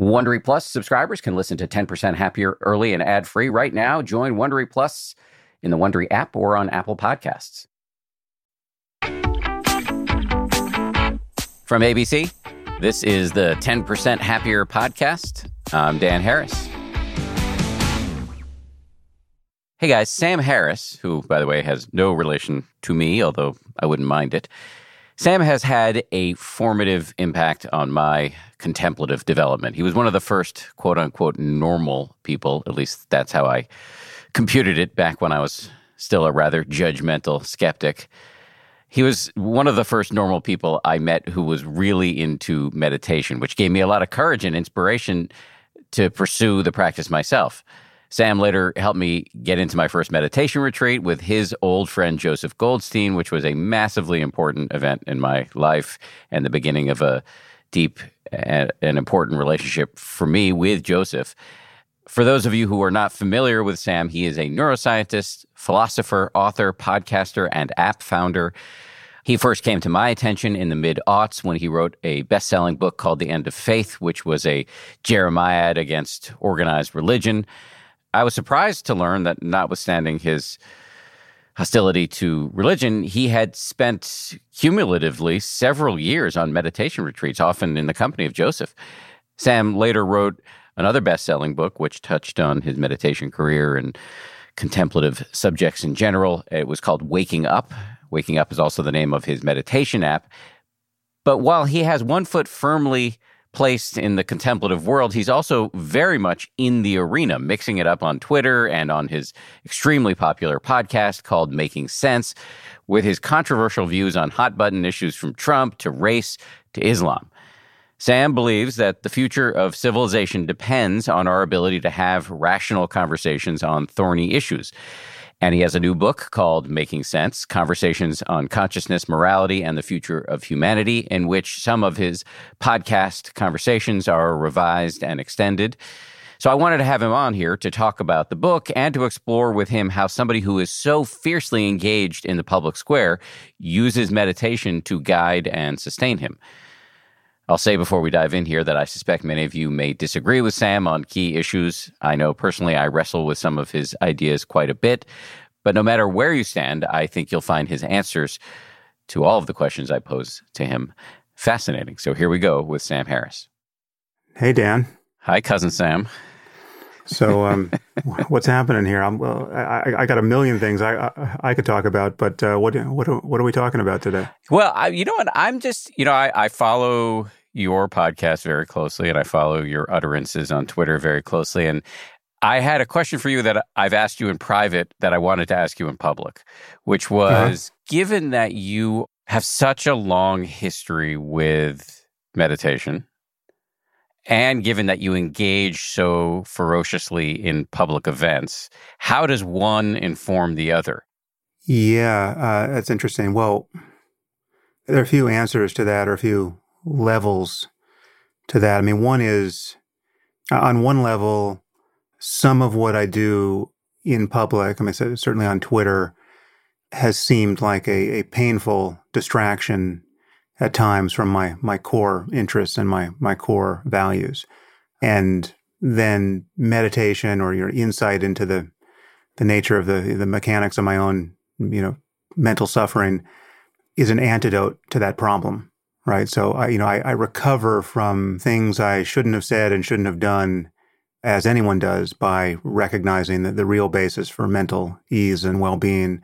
Wondery Plus subscribers can listen to 10% Happier early and ad free right now. Join Wondery Plus in the Wondery app or on Apple Podcasts. From ABC, this is the 10% Happier podcast. I'm Dan Harris. Hey guys, Sam Harris, who, by the way, has no relation to me, although I wouldn't mind it. Sam has had a formative impact on my contemplative development. He was one of the first quote unquote normal people, at least that's how I computed it back when I was still a rather judgmental skeptic. He was one of the first normal people I met who was really into meditation, which gave me a lot of courage and inspiration to pursue the practice myself. Sam later helped me get into my first meditation retreat with his old friend Joseph Goldstein, which was a massively important event in my life and the beginning of a deep and important relationship for me with Joseph. For those of you who are not familiar with Sam, he is a neuroscientist, philosopher, author, podcaster, and app founder. He first came to my attention in the mid aughts when he wrote a best selling book called The End of Faith, which was a Jeremiad against organized religion. I was surprised to learn that, notwithstanding his hostility to religion, he had spent cumulatively several years on meditation retreats, often in the company of Joseph. Sam later wrote another best selling book, which touched on his meditation career and contemplative subjects in general. It was called Waking Up. Waking Up is also the name of his meditation app. But while he has one foot firmly placed in the contemplative world, he's also very much in the arena, mixing it up on Twitter and on his extremely popular podcast called Making Sense, with his controversial views on hot button issues from Trump to race to Islam. Sam believes that the future of civilization depends on our ability to have rational conversations on thorny issues. And he has a new book called Making Sense Conversations on Consciousness, Morality, and the Future of Humanity, in which some of his podcast conversations are revised and extended. So I wanted to have him on here to talk about the book and to explore with him how somebody who is so fiercely engaged in the public square uses meditation to guide and sustain him. I'll say before we dive in here that I suspect many of you may disagree with Sam on key issues. I know personally I wrestle with some of his ideas quite a bit, but no matter where you stand, I think you'll find his answers to all of the questions I pose to him fascinating. So here we go with Sam Harris. Hey, Dan. Hi, cousin Sam. So, um, what's happening here? I'm, well, I, I, got a million things I, I, I could talk about, but uh, what what what are we talking about today? Well, I, you know what? I'm just you know I, I follow your podcast very closely and I follow your utterances on Twitter very closely. And I had a question for you that I've asked you in private that I wanted to ask you in public, which uh-huh. was uh-huh. given that you have such a long history with meditation, and given that you engage so ferociously in public events, how does one inform the other? Yeah, uh, that's interesting. Well, there are a few answers to that, or a few levels to that. I mean, one is uh, on one level, some of what I do in public, I mean, certainly on Twitter, has seemed like a, a painful distraction at times from my my core interests and my my core values. And then meditation or your insight into the the nature of the the mechanics of my own, you know, mental suffering is an antidote to that problem right? So I, you know, I, I recover from things I shouldn't have said and shouldn't have done, as anyone does, by recognizing that the real basis for mental ease and well-being.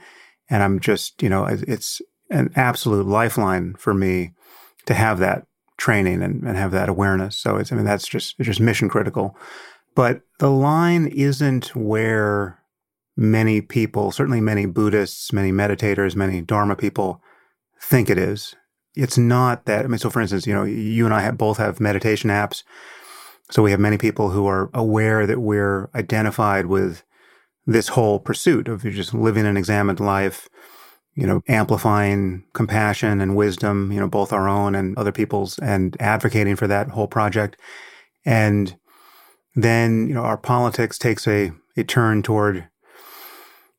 And I'm just, you know, it's an absolute lifeline for me to have that training and, and have that awareness. So it's, I mean, that's just, it's just mission critical. But the line isn't where many people, certainly many Buddhists, many meditators, many Dharma people think it is it's not that. I mean, so for instance, you know, you and I have, both have meditation apps. So we have many people who are aware that we're identified with this whole pursuit of just living an examined life, you know, amplifying compassion and wisdom, you know, both our own and other people's and advocating for that whole project. And then, you know, our politics takes a, a turn toward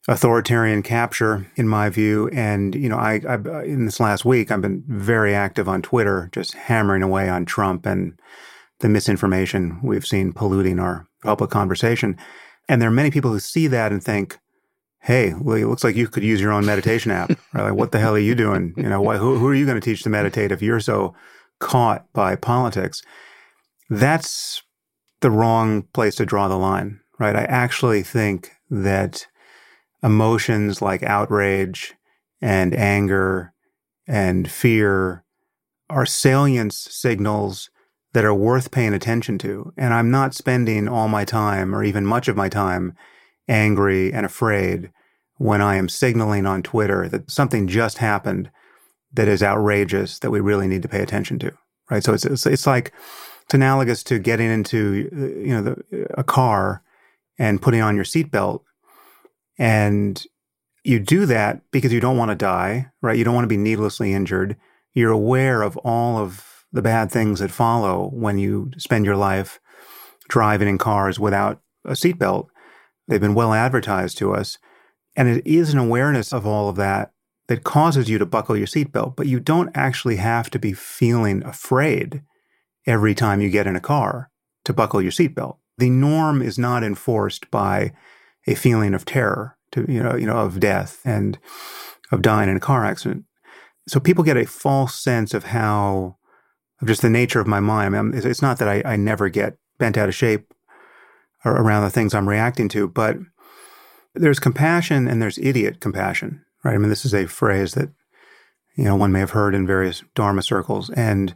authoritarian capture, in my view. And you know, I, I in this last week, I've been very active on Twitter, just hammering away on Trump and the misinformation we've seen polluting our public conversation. And there are many people who see that and think, hey, well, it looks like you could use your own meditation app. Like, what the hell are you doing? You know, why, who, who are you going to teach to meditate if you're so caught by politics? That's the wrong place to draw the line, right? I actually think that emotions like outrage and anger and fear are salience signals that are worth paying attention to. And I'm not spending all my time or even much of my time angry and afraid when I am signaling on Twitter that something just happened that is outrageous that we really need to pay attention to. Right. So it's, it's, it's like, it's analogous to getting into, uh, you know, the, a car and putting on your seatbelt. And you do that because you don't want to die, right? You don't want to be needlessly injured. You're aware of all of the bad things that follow when you spend your life driving in cars without a seatbelt. They've been well advertised to us. And it is an awareness of all of that that causes you to buckle your seatbelt, but you don't actually have to be feeling afraid every time you get in a car to buckle your seatbelt. The norm is not enforced by a feeling of terror to, you know, you know, of death and of dying in a car accident. So people get a false sense of how, of just the nature of my mind. I mean, it's not that I, I never get bent out of shape around the things I'm reacting to, but there's compassion and there's idiot compassion, right? I mean, this is a phrase that, you know, one may have heard in various Dharma circles. And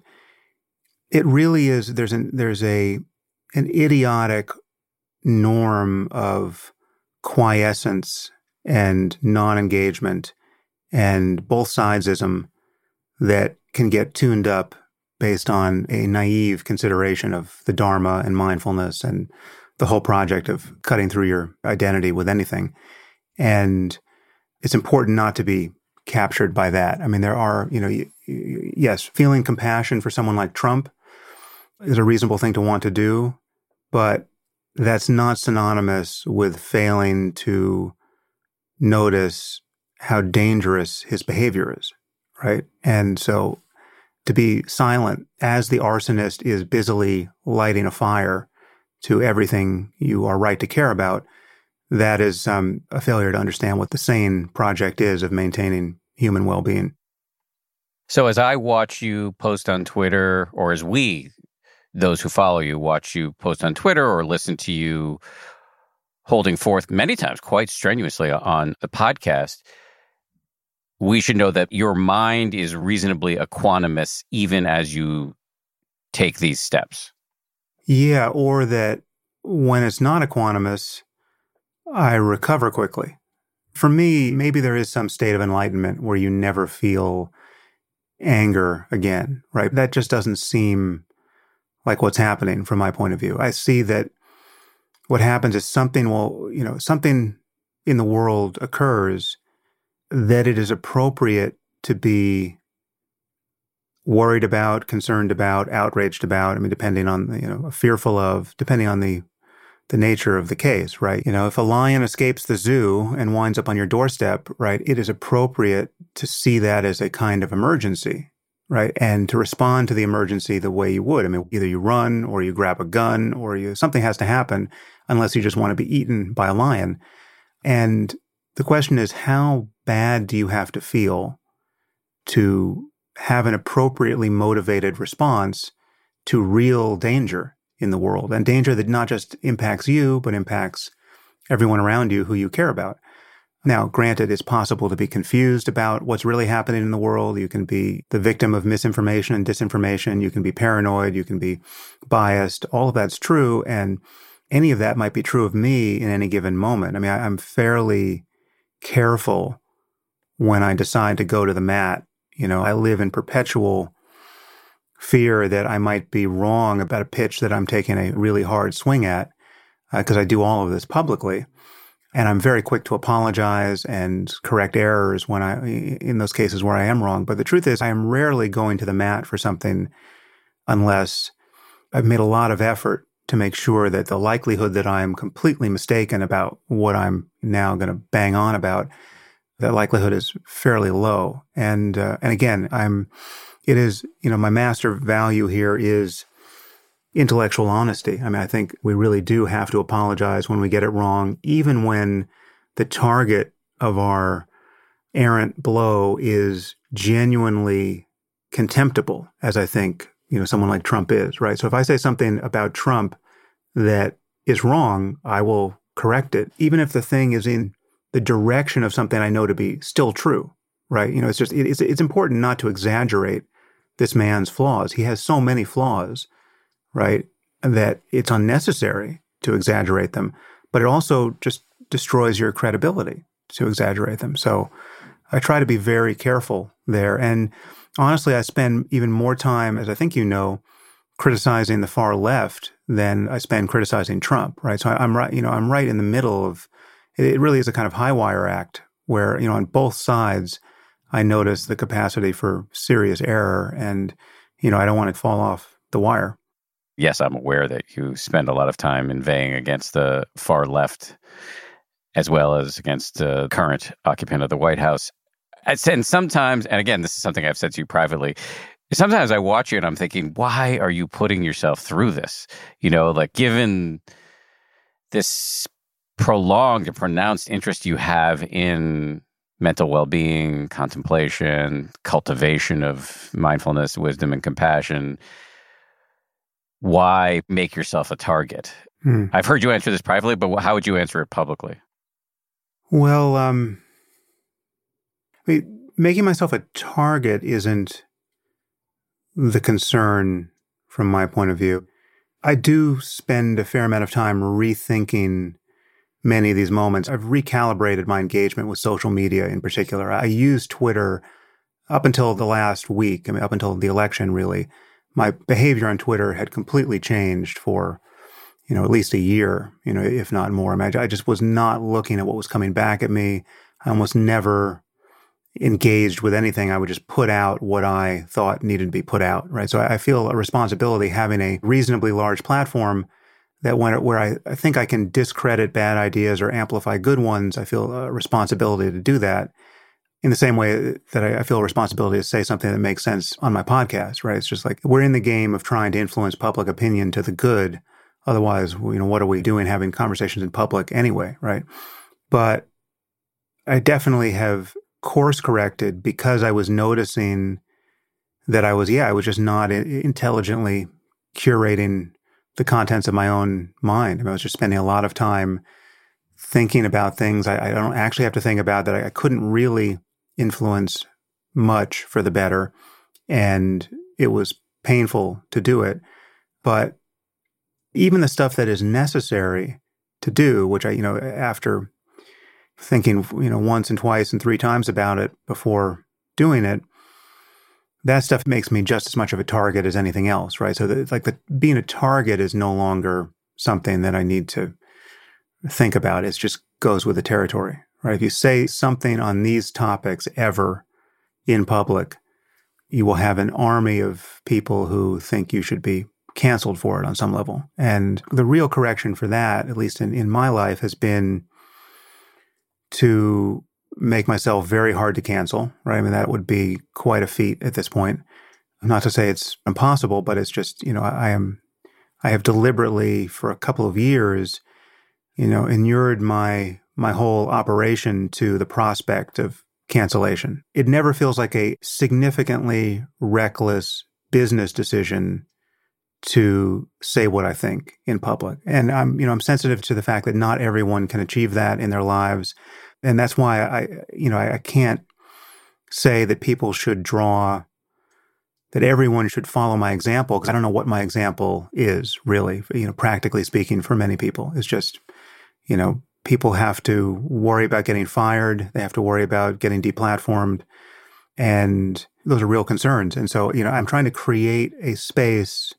it really is, there's an, there's a, an idiotic norm of quiescence and non-engagement and both sidesism that can get tuned up based on a naive consideration of the Dharma and mindfulness and the whole project of cutting through your identity with anything. And it's important not to be captured by that. I mean, there are, you know, yes, feeling compassion for someone like Trump is a reasonable thing to want to do, but that's not synonymous with failing to notice how dangerous his behavior is, right? And so to be silent as the arsonist is busily lighting a fire to everything you are right to care about, that is um, a failure to understand what the sane project is of maintaining human well being. So, as I watch you post on Twitter, or as we, those who follow you, watch you post on Twitter or listen to you holding forth many times quite strenuously on the podcast, we should know that your mind is reasonably equanimous even as you take these steps. Yeah, or that when it's not equanimous, I recover quickly. For me, maybe there is some state of enlightenment where you never feel anger again, right? That just doesn't seem like what's happening from my point of view. I see that what happens is something will, you know, something in the world occurs that it is appropriate to be worried about, concerned about, outraged about. I mean, depending on, you know, fearful of, depending on the the nature of the case, right? You know, if a lion escapes the zoo and winds up on your doorstep, right, it is appropriate to see that as a kind of emergency, right? And to respond to the emergency the way you would. I mean, either you run or you grab a gun or you something has to happen unless you just want to be eaten by a lion. And the question is, how bad do you have to feel to have an appropriately motivated response to real danger in the world and danger that not just impacts you, but impacts everyone around you who you care about. Now, granted, it's possible to be confused about what's really happening in the world. You can be the victim of misinformation and disinformation. You can be paranoid. You can be biased. All of that's true. And any of that might be true of me in any given moment. I mean, I, am fairly careful when I decide to go to the mat you know, I live in perpetual fear that I might be wrong about a pitch that I'm taking a really hard swing at because uh, I do all of this publicly. And I'm very quick to apologize and correct errors when I, in those cases where I am wrong. But the truth is, I am rarely going to the mat for something unless I've made a lot of effort to make sure that the likelihood that I'm completely mistaken about what I'm now going to bang on about that likelihood is fairly low. And uh, and again, I'm it is you know my master value here is intellectual honesty. I mean, I think we really do have to apologize when we get it wrong, even when the target of our errant blow is genuinely contemptible, as I think, you know, someone like Trump is, right? So if I say something about Trump that is wrong, I will correct it, even if the thing is in the direction of something I know to be still true, right? You know, it's just, it's, it's important not to exaggerate this man's flaws. He has so many flaws, right? That it's unnecessary to exaggerate them, but it also just destroys your credibility to exaggerate them. So I try to be very careful there. And honestly, I spend even more time, as I think you know, criticizing the far left than I spend criticizing Trump, right? So I, am right, you know, I'm right in the middle of it really is a kind of high wire act where, you know, on both sides, I notice the capacity for serious error and, you know, I don't want to fall off the wire. Yes, I'm aware that you spend a lot of time inveighing against the far left as well as against the current occupant of the White House. And sometimes, and again, this is something I've said to you privately, sometimes I watch you and I'm thinking, why are you putting yourself through this? You know, like given this prolonged and pronounced interest you have in mental well being, contemplation, cultivation of mindfulness, wisdom, and compassion, why make yourself a target? Hmm. I've heard you answer this privately, but how would you answer it publicly? Well, um, I mean, making myself a target isn't the concern from my point of view. I do spend a fair amount of time rethinking many of these moments. I've recalibrated my engagement with social media in particular. I use Twitter up until the last week, I mean, up until the election, really. My behavior on Twitter had completely changed for, you know, at least a year, you know, if not more. I, mean, I just was not looking at what was coming back at me. I almost never engaged with anything. I would just put out what I thought needed to be put out, right? So I feel a responsibility having a reasonably large platform that when where I, I think I can discredit bad ideas or amplify good ones, I feel a responsibility to do that. In the same way that I, feel a responsibility to say something that makes sense on my podcast, right? It's just like we're in the game of trying to influence public opinion to the good. Otherwise, you know, what are we doing having conversations in public anyway, right? But I definitely have course corrected because I was noticing that I was, yeah, I was just not intelligently curating the contents of my own mind. I, mean, I was just spending a lot of time thinking about things I, I don't actually have to think about that I couldn't really influence much for the better. And it was painful to do it. But even the stuff that is necessary to do, which I, you know, after thinking, you know, once and twice and three times about it before doing it, that stuff makes me just as much of a target as anything else, right? So, like, the, being a target is no longer something that I need to think about. It just goes with the territory, right? If you say something on these topics ever in public, you will have an army of people who think you should be canceled for it on some level. And the real correction for that, at least in, in my life, has been to make myself very hard to cancel, right? I mean, that would be quite a feat at this point. Not to say it's impossible, but it's just, you know, I, I am, I have deliberately for a couple of years, you know, inured my, my whole operation to the prospect of cancellation. It never feels like a significantly reckless business decision to say what I think in public. And I'm, you know, I'm sensitive to the fact that not everyone can achieve that in their lives and that's why I, you know, I, I can't say that people should draw that everyone should follow my example because I don't know what my example is really, you know, practically speaking for many people. It's just, you know, people have to worry about getting fired. They have to worry about getting deplatformed. And those are real concerns. And so, you know, I'm trying to create a space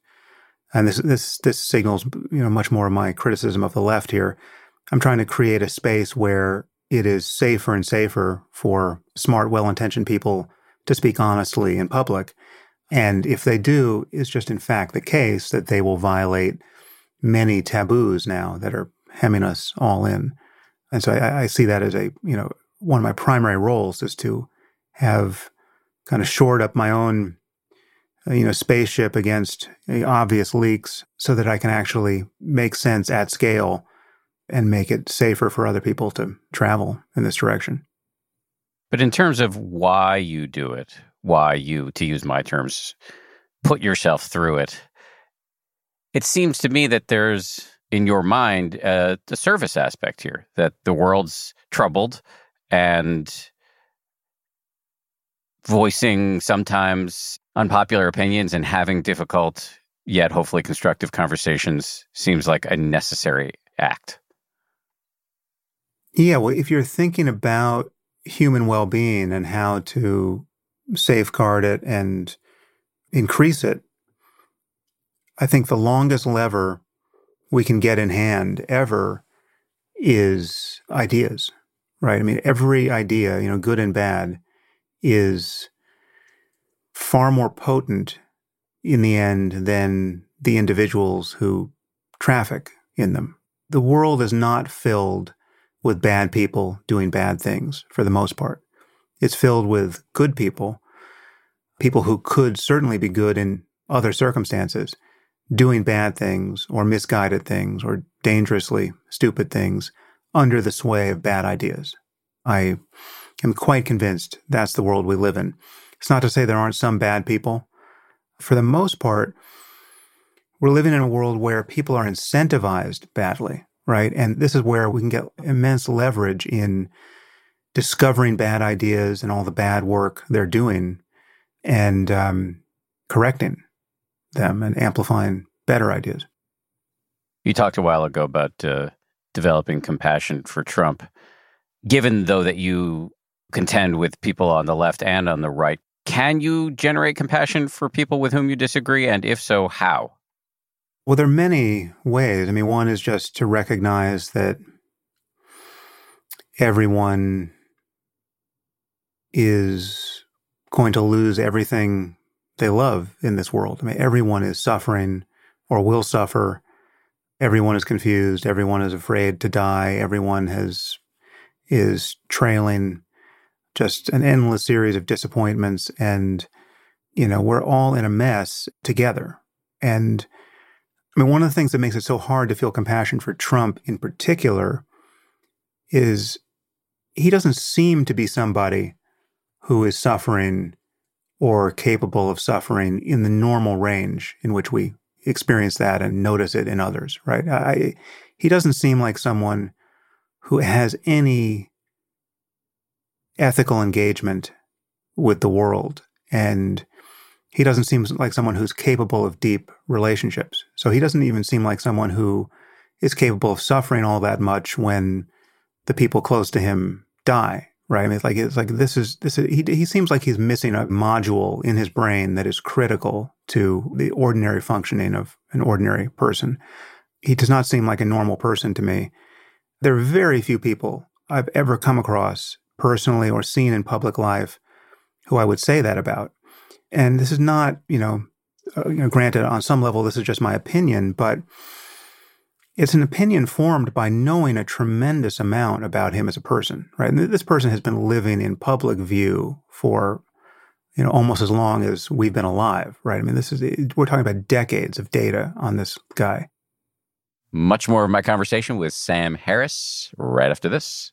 and this, this, this signals, you know, much more of my criticism of the left here. I'm trying to create a space where it is safer and safer for smart, well intentioned people to speak honestly in public. And if they do, it's just in fact the case that they will violate many taboos now that are hemming us all in. And so I, I see that as a, you know, one of my primary roles is to have kind of shored up my own uh, you know, spaceship against uh, obvious leaks so that I can actually make sense at scale and make it safer for other people to travel in this direction. But in terms of why you do it, why you, to use my terms, put yourself through it, it seems to me that there's in your mind uh, the service aspect here that the world's troubled and voicing sometimes unpopular opinions and having difficult yet hopefully constructive conversations seems like a necessary act. Yeah, well, if you're thinking about human well being and how to safeguard it and increase it, I think the longest lever we can get in hand ever is ideas, right? I mean, every idea, you know, good and bad, is far more potent in the end than the individuals who traffic in them. The world is not filled with bad people doing bad things for the most part. It's filled with good people, people who could certainly be good in other circumstances, doing bad things or misguided things or dangerously stupid things under the sway of bad ideas. I am quite convinced that's the world we live in. It's not to say there aren't some bad people. For the most part, we're living in a world where people are incentivized badly, right? And this is where we can get immense leverage in discovering bad ideas and all the bad work they're doing and um, correcting them and amplifying better ideas. You talked a while ago about uh, developing compassion for Trump. Given, though, that you contend with people on the left and on the right, can you generate compassion for people with whom you disagree? And if so, how? Well, there are many ways. I mean, one is just to recognize that everyone is going to lose everything they love in this world. I mean, everyone is suffering or will suffer. Everyone is confused. Everyone is afraid to die. Everyone has is trailing just an endless series of disappointments. And, you know, we're all in a mess together. And I mean, one of the things that makes it so hard to feel compassion for Trump in particular is he doesn't seem to be somebody who is suffering or capable of suffering in the normal range in which we experience that and notice it in others, right? I, he doesn't seem like someone who has any ethical engagement with the world. And he doesn't seem like someone who's capable of deep relationships. So he doesn't even seem like someone who is capable of suffering all that much when the people close to him die right? I mean, it's like it's like this is this is he he seems like he's missing a module in his brain that is critical to the ordinary functioning of an ordinary person. He does not seem like a normal person to me. There are very few people I've ever come across personally or seen in public life who I would say that about. And this is not, you know, uh, you know granted on some level this is just my opinion, but it's an opinion formed by knowing a tremendous amount about him as a person, right? And this person has been living in public view for, you know, almost as long as we've been alive, right? I mean, this is, we're talking about decades of data on this guy. Much more of my conversation with Sam Harris right after this.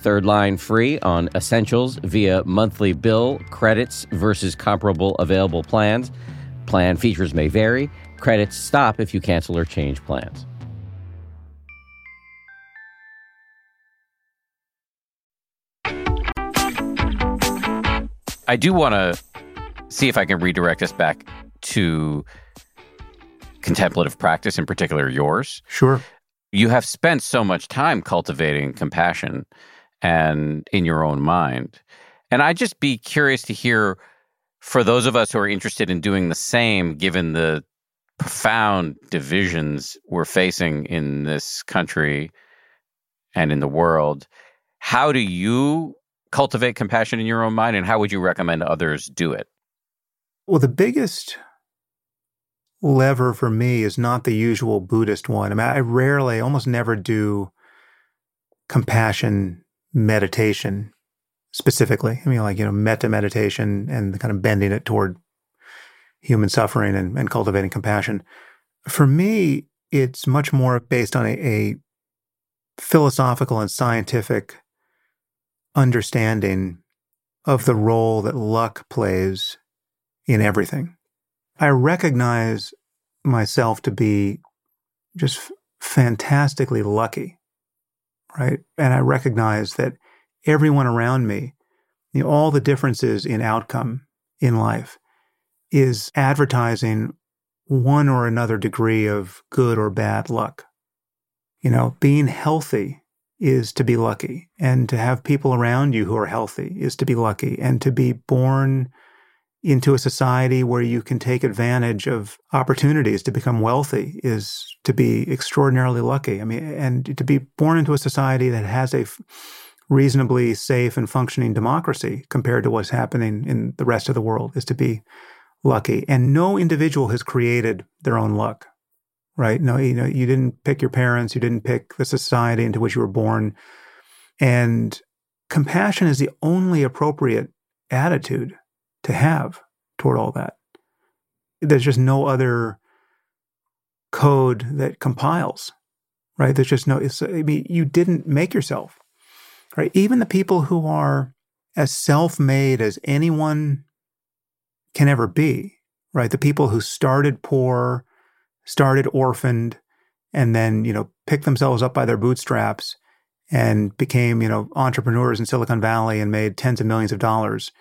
Third line free on essentials via monthly bill credits versus comparable available plans. Plan features may vary. Credits stop if you cancel or change plans. I do want to see if I can redirect us back to contemplative practice, in particular yours. Sure. You have spent so much time cultivating compassion and in your own mind. And I'd just be curious to hear for those of us who are interested in doing the same, given the profound divisions we're facing in this country and in the world, how do you cultivate compassion in your own mind and how would you recommend others do it? Well, the biggest lever for me is not the usual Buddhist one. I mean, I rarely, almost never do compassion meditation specifically. I mean, like, you know, metta meditation and kind of bending it toward human suffering and, and cultivating compassion. For me, it's much more based on a, a philosophical and scientific understanding of the role that luck plays in everything. I recognize myself to be just fantastically lucky, right? And I recognize that everyone around me, you know, all the differences in outcome in life is advertising one or another degree of good or bad luck. You know, being healthy is to be lucky, and to have people around you who are healthy is to be lucky, and to be born into a society where you can take advantage of opportunities to become wealthy is to be extraordinarily lucky. I mean, and to be born into a society that has a reasonably safe and functioning democracy compared to what's happening in the rest of the world is to be lucky. And no individual has created their own luck, right? No, you know, you didn't pick your parents, you didn't pick the society into which you were born. And compassion is the only appropriate attitude to have toward all that. There's just no other code that compiles, right? There's just no, I mean, you didn't make yourself, right? Even the people who are as self made as anyone can ever be, right? The people who started poor, started orphaned, and then, you know, picked themselves up by their bootstraps and became, you know, entrepreneurs in Silicon Valley and made tens of millions of dollars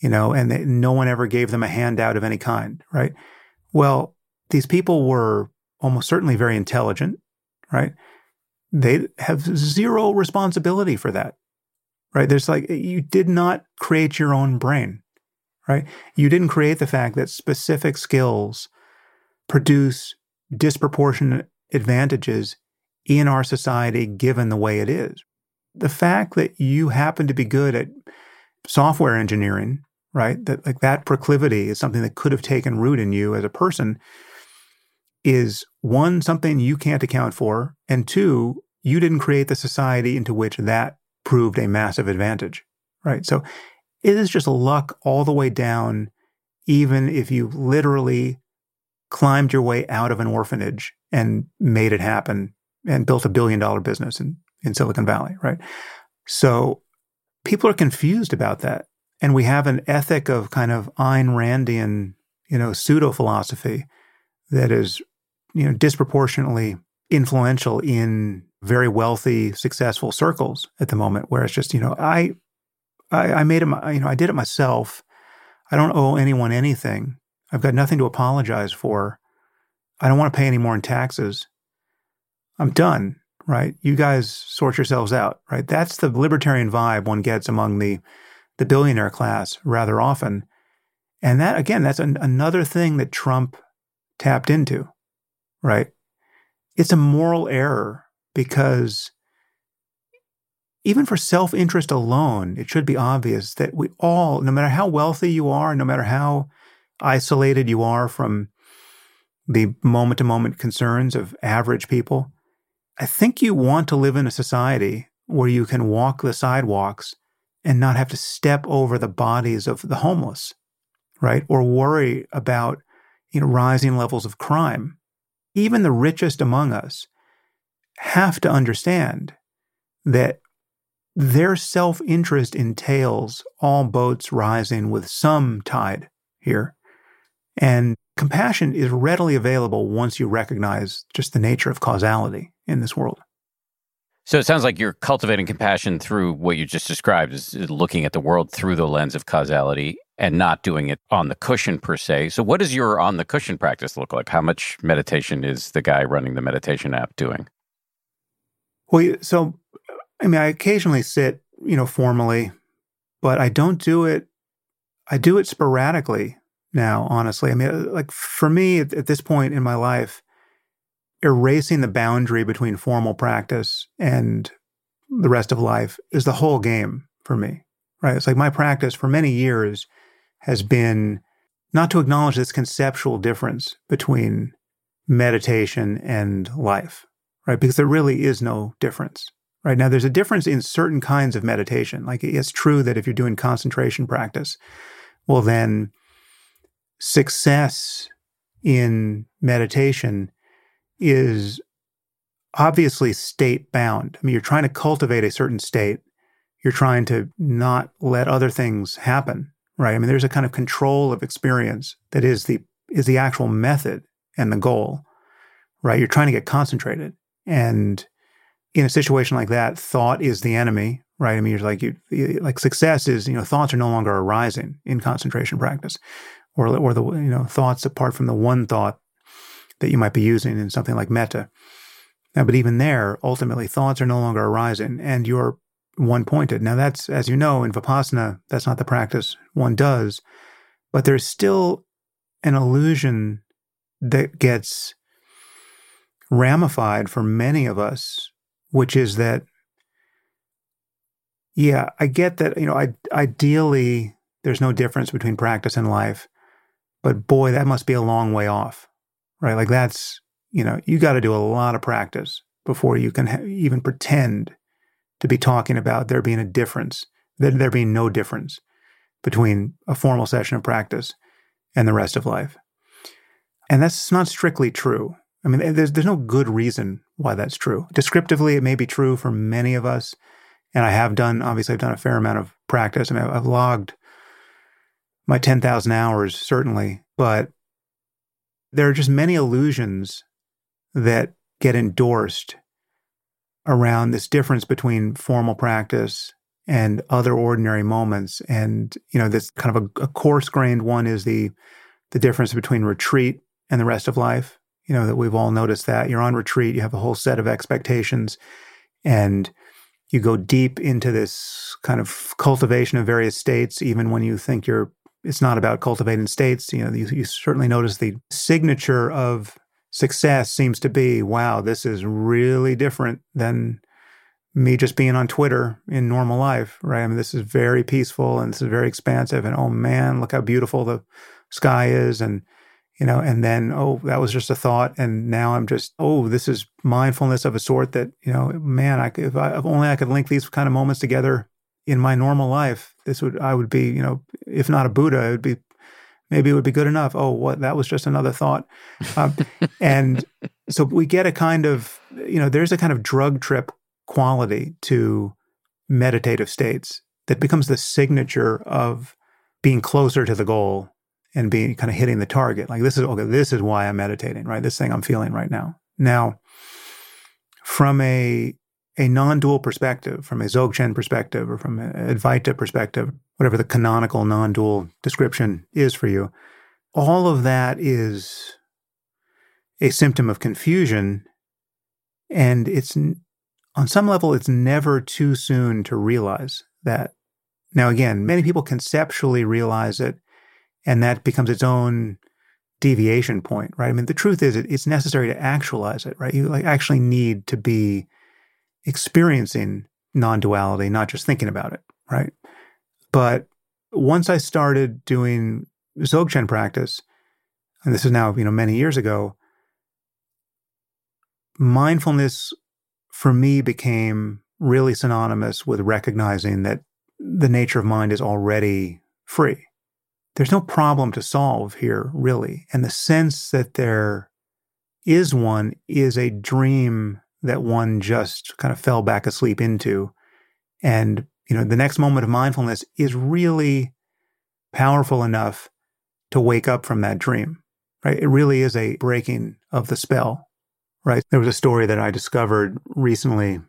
you know, and they, no one ever gave them a handout of any kind, right? Well, these people were almost certainly very intelligent, right? They have zero responsibility for that, right? There's like, you did not create your own brain, right? You didn't create the fact that specific skills produce disproportionate advantages in our society given the way it is. The fact that you happen to be good at software engineering right? That like that proclivity is something that could have taken root in you as a person is one, something you can't account for, and two, you didn't create the society into which that proved a massive advantage, right? So it is just luck all the way down, even if you literally climbed your way out of an orphanage and made it happen and built a billion dollar business in, in Silicon Valley, right? So people are confused about that. And we have an ethic of kind of Ayn Randian, you know, pseudo philosophy that is, you know, disproportionately influential in very wealthy, successful circles at the moment, where it's just, you know, I, I, I made it, you know, I did it myself. I don't owe anyone anything. I've got nothing to apologize for. I don't want to pay any more in taxes. I'm done, right? You guys sort yourselves out, right? That's the libertarian vibe one gets among the the billionaire class rather often. And that, again, that's an, another thing that Trump tapped into, right? It's a moral error because even for self interest alone, it should be obvious that we all, no matter how wealthy you are, no matter how isolated you are from the moment to moment concerns of average people, I think you want to live in a society where you can walk the sidewalks and not have to step over the bodies of the homeless, right? Or worry about you know rising levels of crime. Even the richest among us have to understand that their self-interest entails all boats rising with some tide here. And compassion is readily available once you recognize just the nature of causality in this world. So it sounds like you're cultivating compassion through what you just described is looking at the world through the lens of causality and not doing it on the cushion per se. So what does your on the cushion practice look like? How much meditation is the guy running the meditation app doing? Well, so I mean, I occasionally sit, you know, formally, but I don't do it. I do it sporadically now, honestly. I mean, like for me at, at this point in my life, erasing the boundary between formal practice and the rest of life is the whole game for me, right? It's like my practice for many years has been not to acknowledge this conceptual difference between meditation and life, right? Because there really is no difference, right? Now, there's a difference in certain kinds of meditation. Like it's true that if you're doing concentration practice, well, then success in meditation is obviously state bound. I mean, you're trying to cultivate a certain state. You're trying to not let other things happen, right? I mean, there's a kind of control of experience that is the is the actual method and the goal, right? You're trying to get concentrated, and in a situation like that, thought is the enemy, right? I mean, you're like you like success is you know thoughts are no longer arising in concentration practice, or or the you know thoughts apart from the one thought that you might be using in something like metta. Now, but even there, ultimately, thoughts are no longer arising and you're one pointed. Now, that's, as you know, in Vipassana, that's not the practice one does, but there's still an illusion that gets ramified for many of us, which is that, yeah, I get that, you know, I, ideally, there's no difference between practice and life, but boy, that must be a long way off right? Like that's, you know, you got to do a lot of practice before you can ha- even pretend to be talking about there being a difference, there, there being no difference between a formal session of practice and the rest of life. And that's not strictly true. I mean, eh, there's, there's no good reason why that's true. Descriptively, it may be true for many of us. And I have done, obviously, I've done a fair amount of practice. I mean, I've logged my 10,000 hours, certainly, but there are just many illusions that get endorsed around this difference between formal practice and other ordinary moments. And, you know, this kind of a, a coarse grained one is the the difference between retreat and the rest of life. You know, that we've all noticed that you're on retreat, you have a whole set of expectations, and you go deep into this kind of cultivation of various states, even when you think you're it's not about cultivating states. You know, you, you certainly notice the signature of success seems to be, wow, this is really different than me just being on Twitter in normal life, right? I mean, this is very peaceful and this is very expansive. And oh man, look how beautiful the sky is. And, you know, and then, oh, that was just a thought. And now I'm just, oh, this is mindfulness of a sort that, you know, man, I, if, I, if only I could link these kind of moments together in my normal life, this would I would be, you know, if not a Buddha, it would be maybe it would be good enough. Oh, what that was just another thought, um, and so we get a kind of, you know, there's a kind of drug trip quality to meditative states that becomes the signature of being closer to the goal and being kind of hitting the target. Like this is okay, this is why I'm meditating, right? This thing I'm feeling right now. Now, from a a non-dual perspective, from a Dzogchen perspective or from a Advaita perspective, whatever the canonical non-dual description is for you, all of that is a symptom of confusion. And it's on some level, it's never too soon to realize that. Now, again, many people conceptually realize it, and that becomes its own deviation point, right? I mean, the truth is, it's necessary to actualize it, right? You like actually need to be experiencing non duality, not just thinking about it, right? But once I started doing Dzogchen practice, and this is now, you know, many years ago, mindfulness for me became really synonymous with recognizing that the nature of mind is already free. There's no problem to solve here, really. And the sense that there is one is a dream that one just kind of fell back asleep into. And, you know, the next moment of mindfulness is really powerful enough to wake up from that dream, right? It really is a breaking of the spell, right? There was a story that I discovered recently.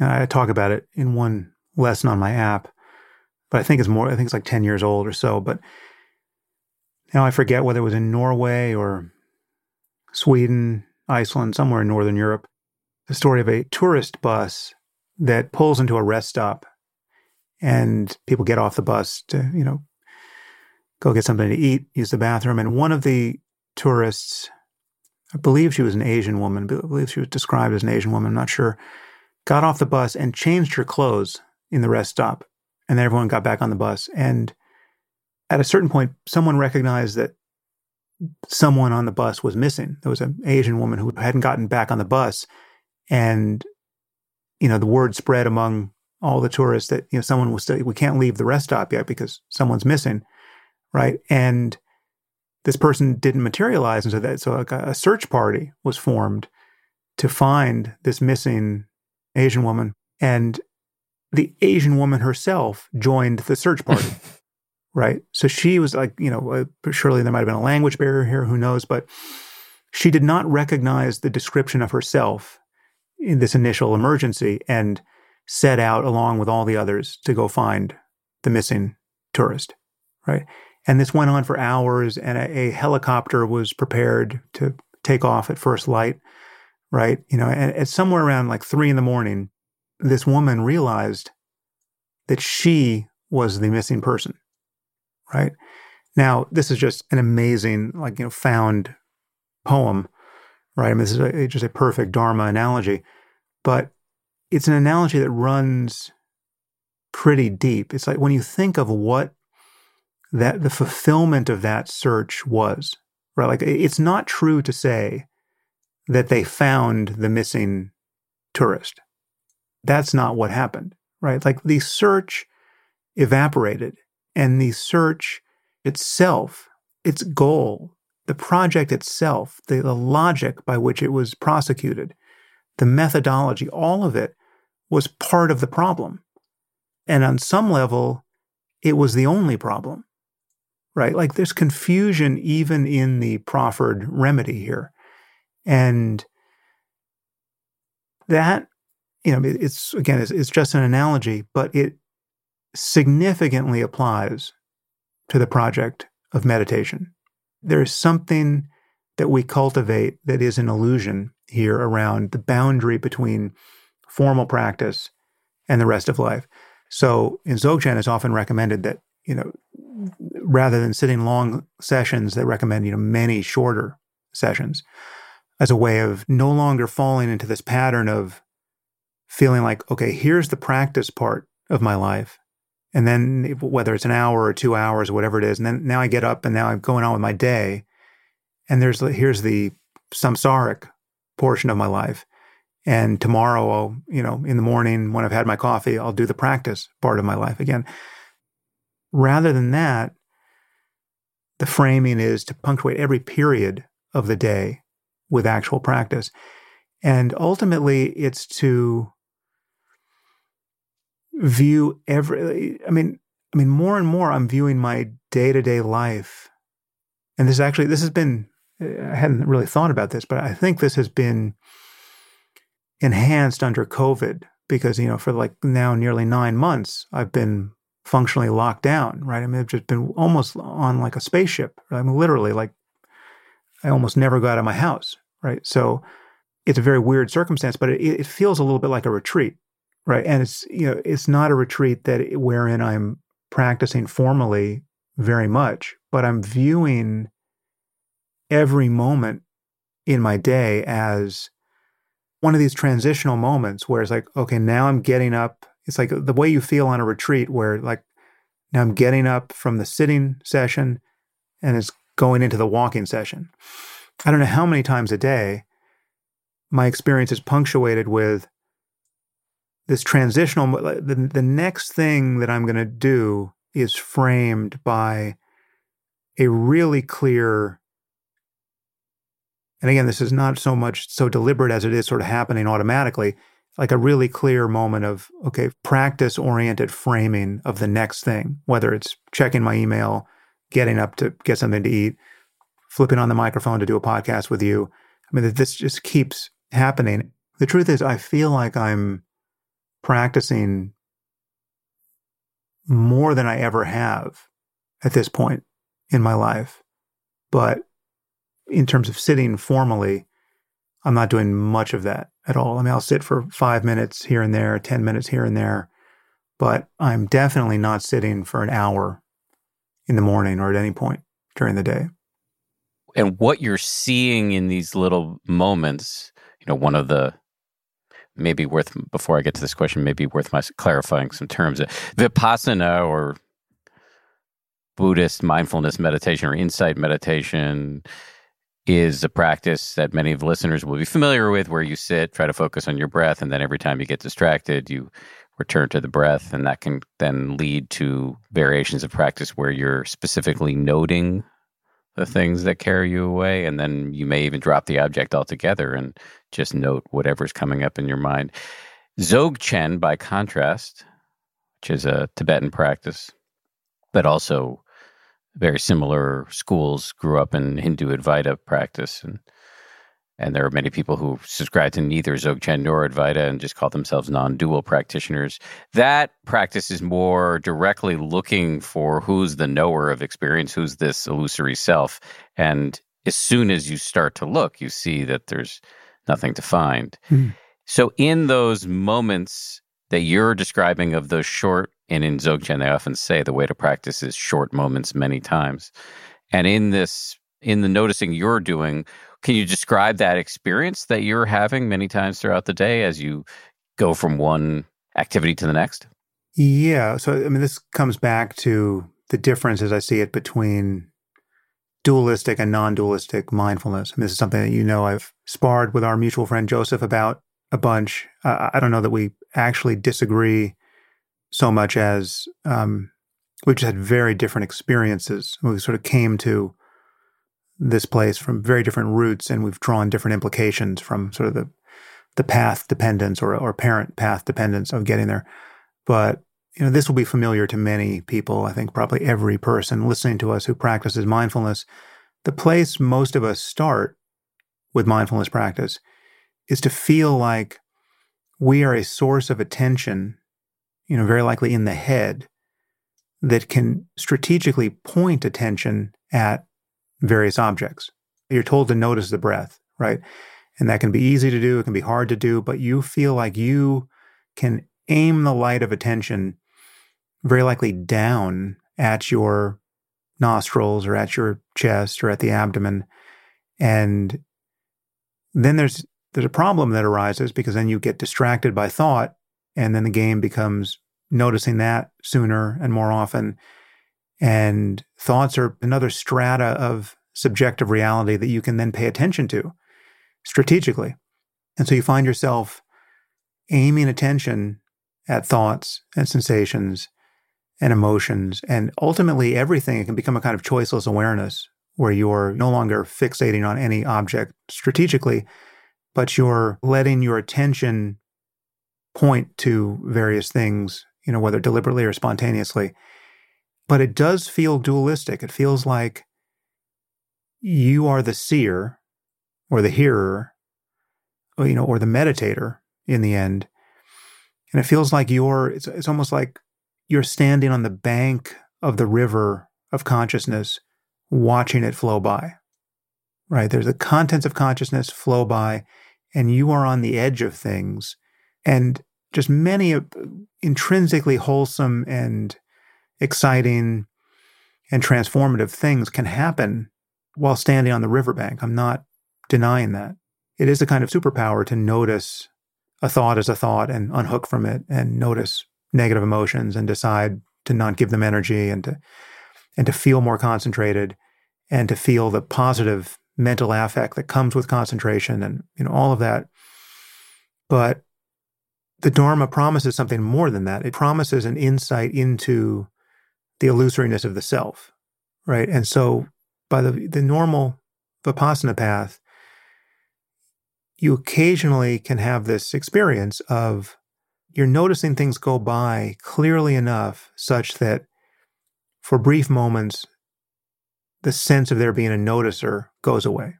And I talk about it in one lesson on my app, but I think it's more, I think it's like 10 years old or so. But now I forget whether it was in Norway or Sweden, Iceland, somewhere in Northern Europe. The story of a tourist bus that pulls into a rest stop and people get off the bus to, you know, go get something to eat, use the bathroom. And one of the tourists, I believe she was an Asian woman, I believe she was described as an Asian woman, I'm not sure, got off the bus and changed her clothes in the rest stop. And then everyone got back on the bus. And at a certain point, someone recognized that someone on the bus was missing. There was an Asian woman who hadn't gotten back on the bus. And, you know, the word spread among all the tourists that, you know, someone was still, we can't leave the rest stop yet because someone's missing. Right. And this person didn't materialize. And so that, so like a search party was formed to find this missing Asian woman. And the Asian woman herself joined the search party. right. So she was like, you know, uh, surely there might have been a language barrier here, who knows, but she did not recognize the description of herself in this initial emergency and set out along with all the others to go find the missing tourist. Right. And this went on for hours, and a, a helicopter was prepared to take off at first light, right? You know, and at somewhere around like three in the morning, this woman realized that she was the missing person, right? Now, this is just an amazing, like, you know, found poem, right? I mean, this is a, just a perfect Dharma analogy, but it's an analogy that runs pretty deep. It's like when you think of what that the fulfillment of that search was, right? Like it's not true to say that they found the missing tourist. That's not what happened, right? Like the search evaporated and the search itself, its goal, the project itself, the, the logic by which it was prosecuted, the methodology, all of it was part of the problem. And on some level, it was the only problem right? Like there's confusion even in the proffered remedy here. And that, you know, it's again, it's, it's just an analogy, but it significantly applies to the project of meditation. There's something that we cultivate that is an illusion here around the boundary between formal practice and the rest of life. So in Dzogchen, it's often recommended that, you know, rather than sitting long sessions, they recommend you know many shorter sessions as a way of no longer falling into this pattern of feeling like okay, here's the practice part of my life, and then whether it's an hour or two hours or whatever it is, and then now I get up and now I'm going on with my day, and there's here's the samsaric portion of my life. And tomorrow, I'll, you know, in the morning when I've had my coffee, I'll do the practice part of my life again. Rather than that, the framing is to punctuate every period of the day with actual practice. And ultimately, it's to view every, I mean, I mean, more and more, I'm viewing my day to day life. And this actually, this has been, uh, I hadn't really thought about this, but I think this has been enhanced under COVID because, you know, for like now nearly nine months, I've been functionally locked down, right? I mean, I've just been almost on like a spaceship. Right? I mean, literally, like I almost never go out of my house, right? So it's a very weird circumstance, but it, it feels a little bit like a retreat, right? And it's you know, it's not a retreat that wherein I'm practicing formally very much, but I'm viewing every moment in my day as one of these transitional moments where it's like, okay, now I'm getting up it's like the way you feel on a retreat where like now I'm getting up from the sitting session and it's going into the walking session. I don't know how many times a day my experience is punctuated with this transitional the, the next thing that I'm going to do is framed by a really clear and again this is not so much so deliberate as it is sort of happening automatically like a really clear moment of, okay, practice oriented framing of the next thing, whether it's checking my email, getting up to get something to eat, flipping on the microphone to do a podcast with you. I mean, this just keeps happening. The truth is, I feel like I'm practicing more than I ever have at this point in my life. But in terms of sitting formally, I'm not doing much of that at all. I mean, I'll sit for five minutes here and there, 10 minutes here and there, but I'm definitely not sitting for an hour in the morning or at any point during the day. And what you're seeing in these little moments, you know, one of the maybe worth before I get to this question, maybe worth my clarifying some terms. Uh, Vipassana or Buddhist mindfulness meditation or insight meditation is a practice that many of the listeners will be familiar with where you sit, try to focus on your breath, and then every time you get distracted, you return to the breath. And that can then lead to variations of practice where you're specifically noting the things that carry you away. And then you may even drop the object altogether and just note whatever's coming up in your mind. Dzogchen, by contrast, which is a Tibetan practice, but also very similar schools grew up in Hindu Advaita practice, and and there are many people who subscribe to neither Dzogchen nor Advaita and just call themselves non-dual practitioners. That practice is more directly looking for who's the knower of experience, who's this illusory self, and as soon as you start to look, you see that there's nothing to find. Mm. So in those moments that you're describing of those short and in Dzogchen, they often say the way to practice is short moments many times. And in this, in the noticing you're doing, can you describe that experience that you're having many times throughout the day as you go from one activity to the next? Yeah. So, I mean, this comes back to the difference as I see it between dualistic and non dualistic mindfulness. Mean, this is something that you know I've sparred with our mutual friend Joseph about a bunch. Uh, I don't know that we actually disagree so much as um, we've just had very different experiences. We sort of came to this place from very different roots, and we've drawn different implications from sort of the the path dependence or or parent path dependence of getting there. But you know, this will be familiar to many people. I think probably every person listening to us who practices mindfulness. The place most of us start with mindfulness practice is to feel like we are a source of attention you know, very likely in the head, that can strategically point attention at various objects. You're told to notice the breath, right? And that can be easy to do, it can be hard to do, but you feel like you can aim the light of attention very likely down at your nostrils or at your chest or at the abdomen. And then there's there's a problem that arises because then you get distracted by thought and then the game becomes noticing that sooner and more often. And thoughts are another strata of subjective reality that you can then pay attention to strategically. And so you find yourself aiming attention at thoughts and sensations and emotions. And ultimately, everything It can become a kind of choiceless awareness where you're no longer fixating on any object strategically, but you're letting your attention point to various things, you know, whether deliberately or spontaneously. But it does feel dualistic. It feels like you are the seer or the hearer, or, you know, or the meditator in the end. And it feels like you're, it's, it's almost like you're standing on the bank of the river of consciousness, watching it flow by, right? There's the contents of consciousness flow by, and you are on the edge of things and just many uh, intrinsically wholesome and exciting and transformative things can happen while standing on the riverbank. I'm not denying that. It is a kind of superpower to notice a thought as a thought and unhook from it and notice negative emotions and decide to not give them energy and to and to feel more concentrated and to feel the positive mental affect that comes with concentration and you know all of that. But the Dharma promises something more than that. It promises an insight into the illusoriness of the self, right? And so, by the the normal vipassana path, you occasionally can have this experience of you're noticing things go by clearly enough such that for brief moments the sense of there being a noticer goes away,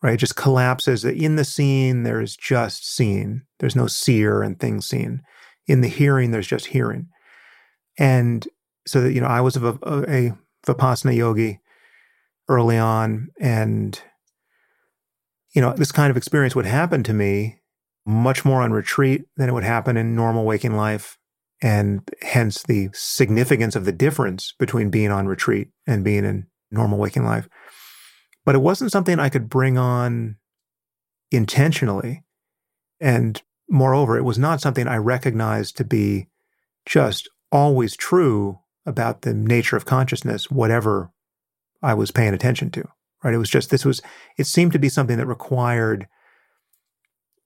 right? It just collapses. In the scene, there's just seeing. There's no seer and things seen. In the hearing, there's just hearing. And so that, you know, I was a, a, uh, a Vipassana yogi early on. And, you know, this kind of experience would happen to me much more on retreat than it would happen in normal waking life. And hence the significance of the difference between being on retreat and being in normal waking life. But it wasn't something I could bring on intentionally. And moreover, it was not something I recognized to be just always true about the nature of consciousness, whatever I was paying attention to. Right. It was just, this was, it seemed to be something that required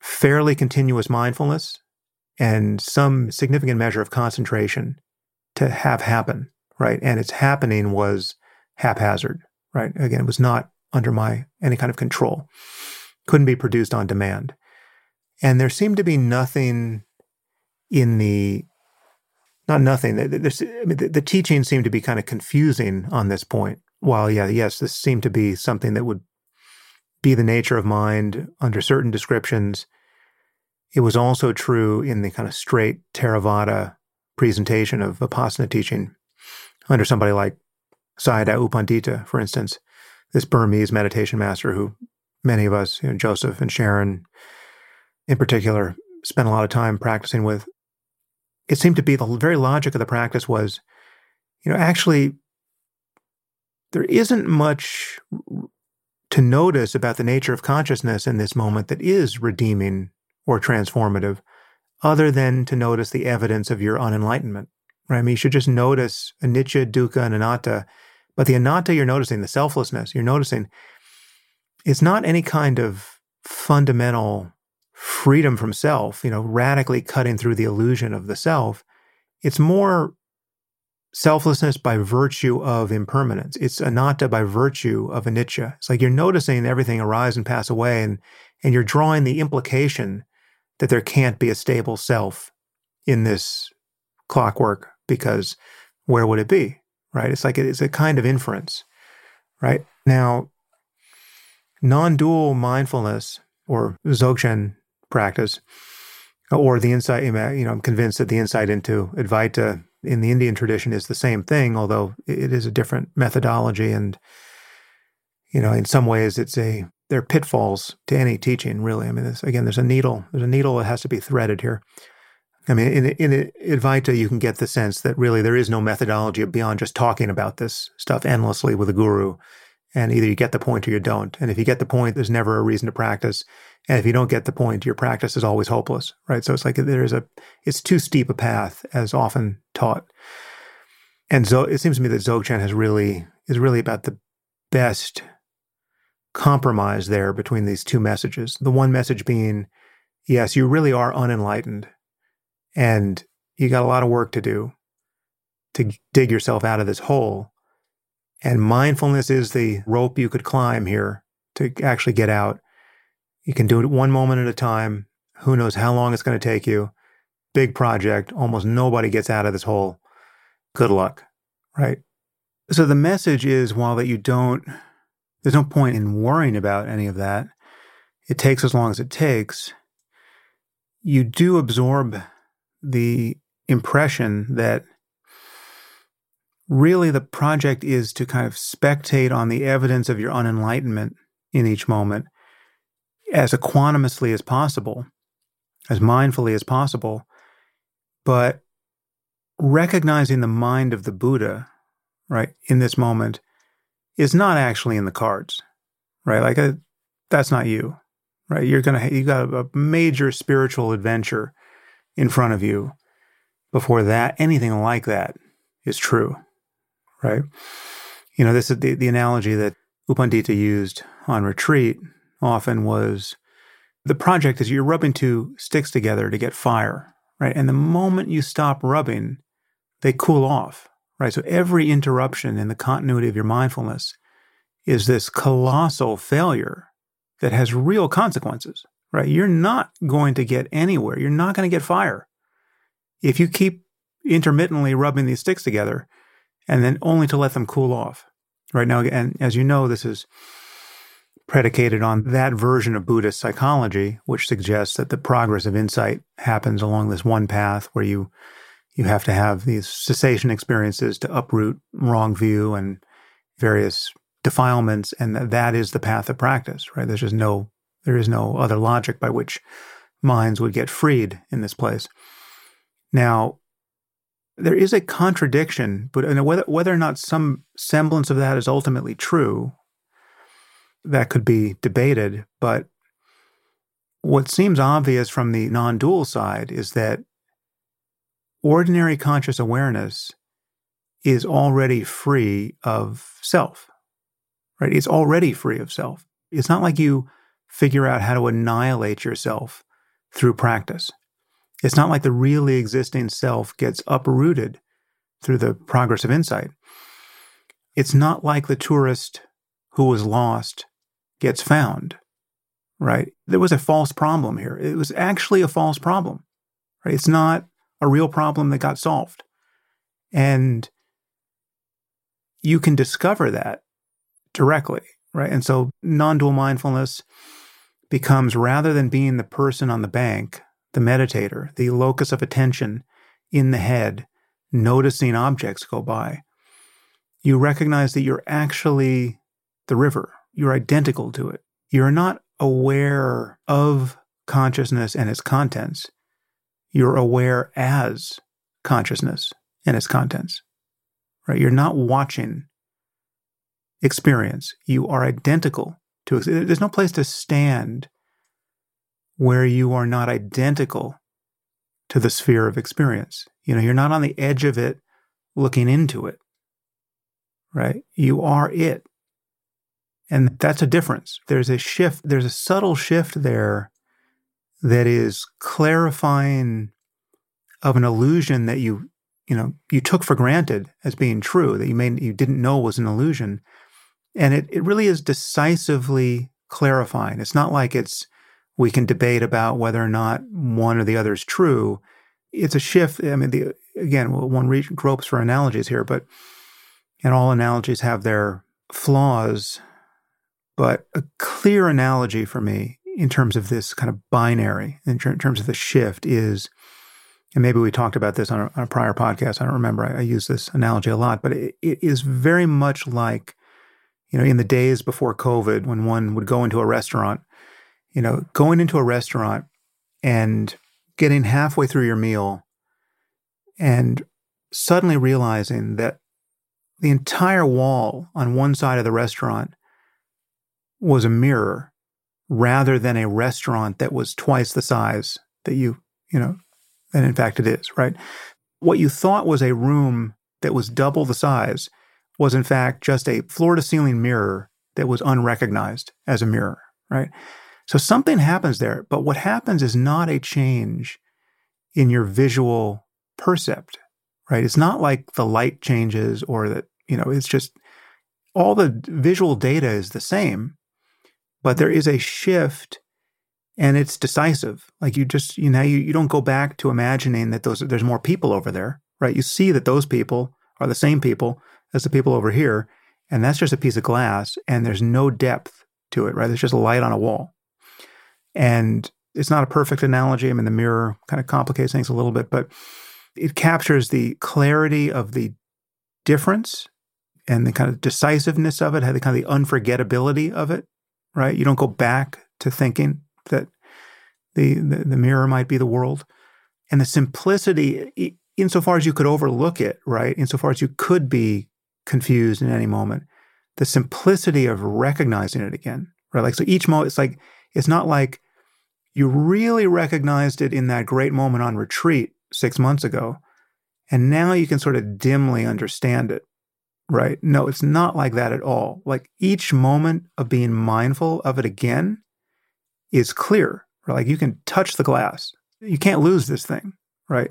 fairly continuous mindfulness and some significant measure of concentration to have happen. Right. And its happening was haphazard. Right. Again, it was not under my any kind of control. Couldn't be produced on demand. And there seemed to be nothing in the not nothing. There's, I mean, the, the teaching seemed to be kind of confusing on this point. While, yeah, yes, this seemed to be something that would be the nature of mind under certain descriptions. It was also true in the kind of straight Theravada presentation of Vipassana teaching under somebody like Sayadaw U Pandita, for instance, this Burmese meditation master who many of us, you know, Joseph and Sharon in particular, spent a lot of time practicing with it seemed to be the very logic of the practice was, you know, actually, there isn't much to notice about the nature of consciousness in this moment that is redeeming or transformative, other than to notice the evidence of your unenlightenment. Right? I mean, you should just notice anicca, dukkha, and anatta. But the anatta you're noticing, the selflessness you're noticing, is not any kind of fundamental freedom from self, you know, radically cutting through the illusion of the self. It's more selflessness by virtue of impermanence. It's anatta by virtue of anicca. It's like you're noticing everything arise and pass away, and and you're drawing the implication that there can't be a stable self in this clockwork because where would it be? Right? It's like it's a kind of inference. Right? Now, non-dual mindfulness or Dzogchen practice, or the insight. You know, I'm convinced that the insight into Advaita in the Indian tradition is the same thing, although it is a different methodology, and you know, in some ways, it's a there are pitfalls to any teaching. Really, I mean, again, there's a needle. There's a needle that has to be threaded here. I mean, in, in Advaita, you can get the sense that really there is no methodology beyond just talking about this stuff endlessly with a guru. And either you get the point or you don't. And if you get the point, there's never a reason to practice. And if you don't get the point, your practice is always hopeless, right? So it's like there's a, it's too steep a path as often taught. And so it seems to me that Dzogchen has really, is really about the best compromise there between these two messages. The one message being, yes, you really are unenlightened and you got a lot of work to do to dig yourself out of this hole. And mindfulness is the rope you could climb here to actually get out. You can do it one moment at a time. Who knows how long it's going to take you? Big project. Almost nobody gets out of this hole. Good luck, right? So the message is while that you don't, there's no point in worrying about any of that. It takes as long as it takes. You do absorb the impression that really the project is to kind of spectate on the evidence of your unenlightenment in each moment as equanimously as possible, as mindfully as possible, but recognizing the mind of the Buddha, right, in this moment is not actually in the cards, right? Like, a, uh, that's not you, right? You're going to, you got a major spiritual adventure in front of you before that, anything like that is true, right? You know, this is the, the analogy that U Pandita used on retreat often was the project is you're rubbing two sticks together to get fire, right? And the moment you stop rubbing, they cool off, right? So every interruption in the continuity of your mindfulness is this colossal failure that has real consequences, right? You're not going to get anywhere. You're not going to get fire. If you keep intermittently rubbing these sticks together and then only to let them cool off. right now. And as you know, this is predicated on that version of Buddhist psychology, which suggests that the progress of insight happens along this one path where you you have to have these cessation experiences to uproot wrong view and various defilements, and that, that is the path of practice, right? There's just no there is no other logic by which minds would get freed in this place. Now, there is a contradiction, but whether whether or not some semblance of that is ultimately true, that could be debated. But what seems obvious from the non-dual side is that ordinary conscious awareness is already free of self, right? It's already free of self. It's not like you figure out how to annihilate yourself through practice. It's not like the really existing self gets uprooted through the progress of insight. It's not like the tourist who was lost gets found, right? There was a false problem here. It was actually a false problem, right? It's not a real problem that got solved. And you can discover that directly, right? And so non dual mindfulness becomes rather than being the person on the bank, the meditator, the locus of attention in the head, noticing objects go by, you recognize that you're actually the river. You're identical to it. You're not aware of consciousness and its contents. You're aware as consciousness and its contents. Right? You're not watching experience. You are identical to there's no place to stand where you are not identical to the sphere of experience. You know, you're not on the edge of it looking into it. Right? You are it. And that's a difference. There's a shift, there's a subtle shift there that is clarifying of an illusion that you, you know, you took for granted as being true, that you may you didn't know was an illusion. And it, it really is decisively clarifying. It's not like it's we can debate about whether or not one or the other is true. It's a shift. I mean, the, again, one re- gropes for analogies here, but and all analogies have their flaws. But a clear analogy for me in terms of this kind of binary, in, ter- terms of the shift, is, and maybe we talked about this on a, on a prior podcast. I don't remember. I, I, use this analogy a lot, but it, it is very much like you know, in the days before COVID, when one would go into a restaurant, you know, going into a restaurant and getting halfway through your meal and suddenly realizing that the entire wall on one side of the restaurant was a mirror rather than a restaurant that was twice the size that you, you know, and in fact it is, right? What you thought was a room that was double the size was in fact just a floor to ceiling mirror that was unrecognized as a mirror, right? So something happens there, but what happens is not a change in your visual percept, right? It's not like the light changes or that, you know, it's just all the visual data is the same, but there is a shift and it's decisive. Like you just, you know, you, you don't go back to imagining that those there's more people over there, right? You see that those people are the same people as the people over here. And that's just a piece of glass and there's no depth to it, right? There's just a light on a wall. And it's not a perfect analogy. I mean, the mirror kind of complicates things a little bit, but it captures the clarity of the difference and the kind of decisiveness of it, the kind of the unforgettability of it, right? You don't go back to thinking that the, the, the mirror might be the world. And the simplicity, insofar as you could overlook it, right? Insofar as you could be confused in any moment. The simplicity of recognizing it again, right? Like, so each moment, it's like, it's not like you really recognized it in that great moment on retreat six months ago. And now you can sort of dimly understand it, right? No, it's not like that at all. Like each moment of being mindful of it again is clear, right? Like you can touch the glass. You can't lose this thing, right?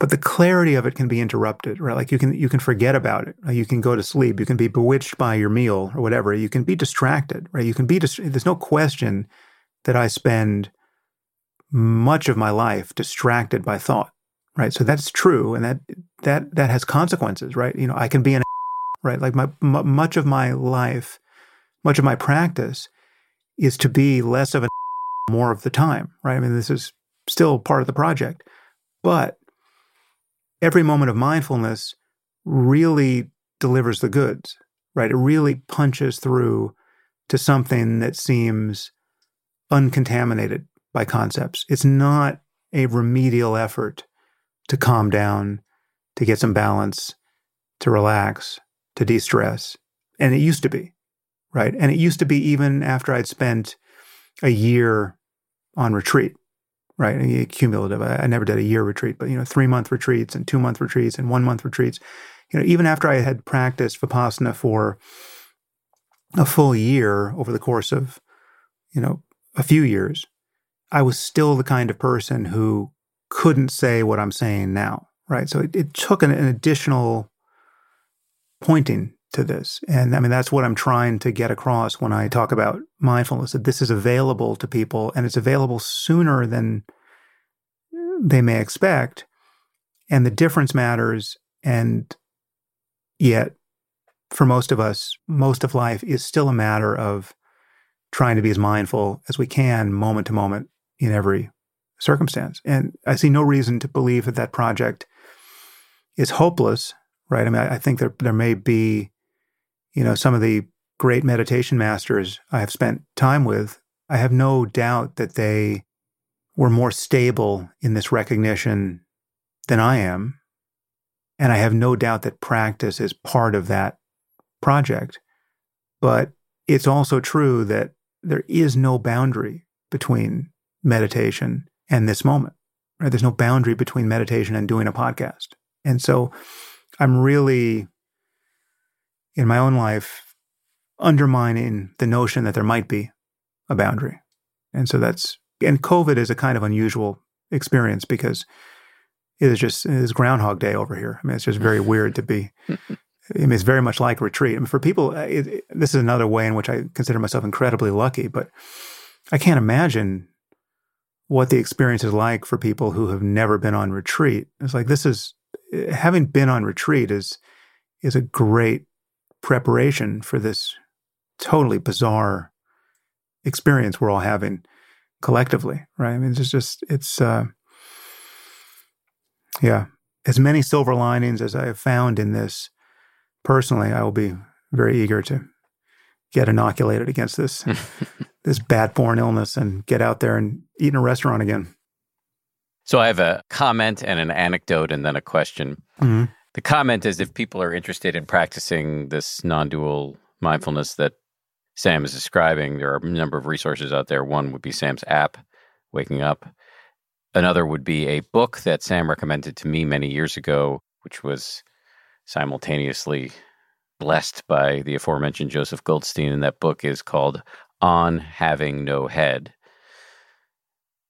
but the clarity of it can be interrupted right like you can you can forget about it you can go to sleep you can be bewitched by your meal or whatever you can be distracted right you can be dist- there's no question that i spend much of my life distracted by thought right so that's true and that that that has consequences right you know i can be an right? Like my, m- much of my life, much of my practice is to be less of a more of the time, right? I mean, this is still part of the project, but every moment of mindfulness really delivers the goods, right? It really punches through to something that seems uncontaminated by concepts. It's not a remedial effort to calm down, to get some balance, to relax, to de stress. And it used to be, right? And it used to be even after I'd spent a year on retreat, right? Cumulative. I, never did a year retreat, but, you know, three month retreats and two month retreats and one month retreats. You know, even after I had practiced Vipassana for a full year over the course of, you know, a few years, I was still the kind of person who couldn't say what I'm saying now, right? So it, it took an, an additional pointing to this. And I mean, that's what I'm trying to get across when I talk about mindfulness that this is available to people and it's available sooner than they may expect. And the difference matters. And yet, for most of us, most of life is still a matter of trying to be as mindful as we can moment to moment in every circumstance. And I see no reason to believe that that project is hopeless, right? I mean, I think there there may be, you know, some of the great meditation masters I have spent time with. I have no doubt that they were more stable in this recognition than I am. And I have no doubt that practice is part of that project. But it's also true that there is no boundary between meditation and this moment. Right? There's no boundary between meditation and doing a podcast. And so I'm really in my own life undermining the notion that there might be a boundary. And so that's and COVID is a kind of unusual experience because it is just it is Groundhog Day over here. I mean, it's just very weird to be. I mean, it's very much like retreat. I mean, for people, it, it, this is another way in which I consider myself incredibly lucky. But I can't imagine what the experience is like for people who have never been on retreat. It's like this is having been on retreat is is a great preparation for this totally bizarre experience we're all having collectively, right? I mean, it's just it's uh, yeah, as many silver linings as I have found in this. Personally, I will be very eager to get inoculated against this this bat-borne illness and get out there and eat in a restaurant again. So I have a comment and an anecdote and then a question. Mm-hmm. The comment is if people are interested in practicing this non-dual mindfulness that Sam is describing, there are a number of resources out there. One would be Sam's app, Waking Up. Another would be a book that Sam recommended to me many years ago, which was simultaneously blessed by the aforementioned Joseph Goldstein. And that book is called On Having No Head.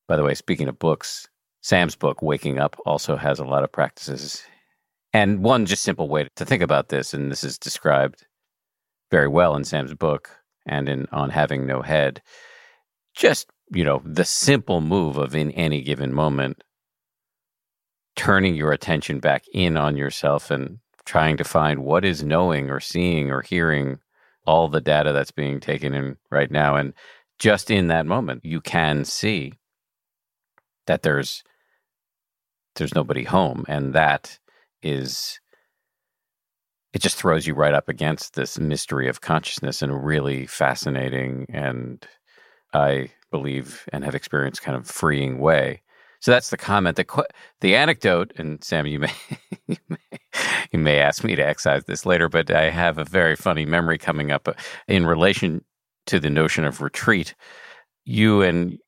By the way, speaking of books, Sam's book, Waking Up, also has a lot of practices. And one just simple way to think about this, and this is described very well in Sam's book and in On Having No Head, just, you know, the simple move of in any given moment, turning your attention back in on yourself and trying to find what is knowing or seeing or hearing all the data that's being taken in right now. And just in that moment, you can see that there's there's nobody home. And that is it just throws you right up against this mystery of consciousness in a really fascinating and I believe and have experienced kind of freeing way. So that's the comment. The the anecdote, and Sam, you may, you may you may ask me to excise this later, but I have a very funny memory coming up uh, in relation to the notion of retreat. You and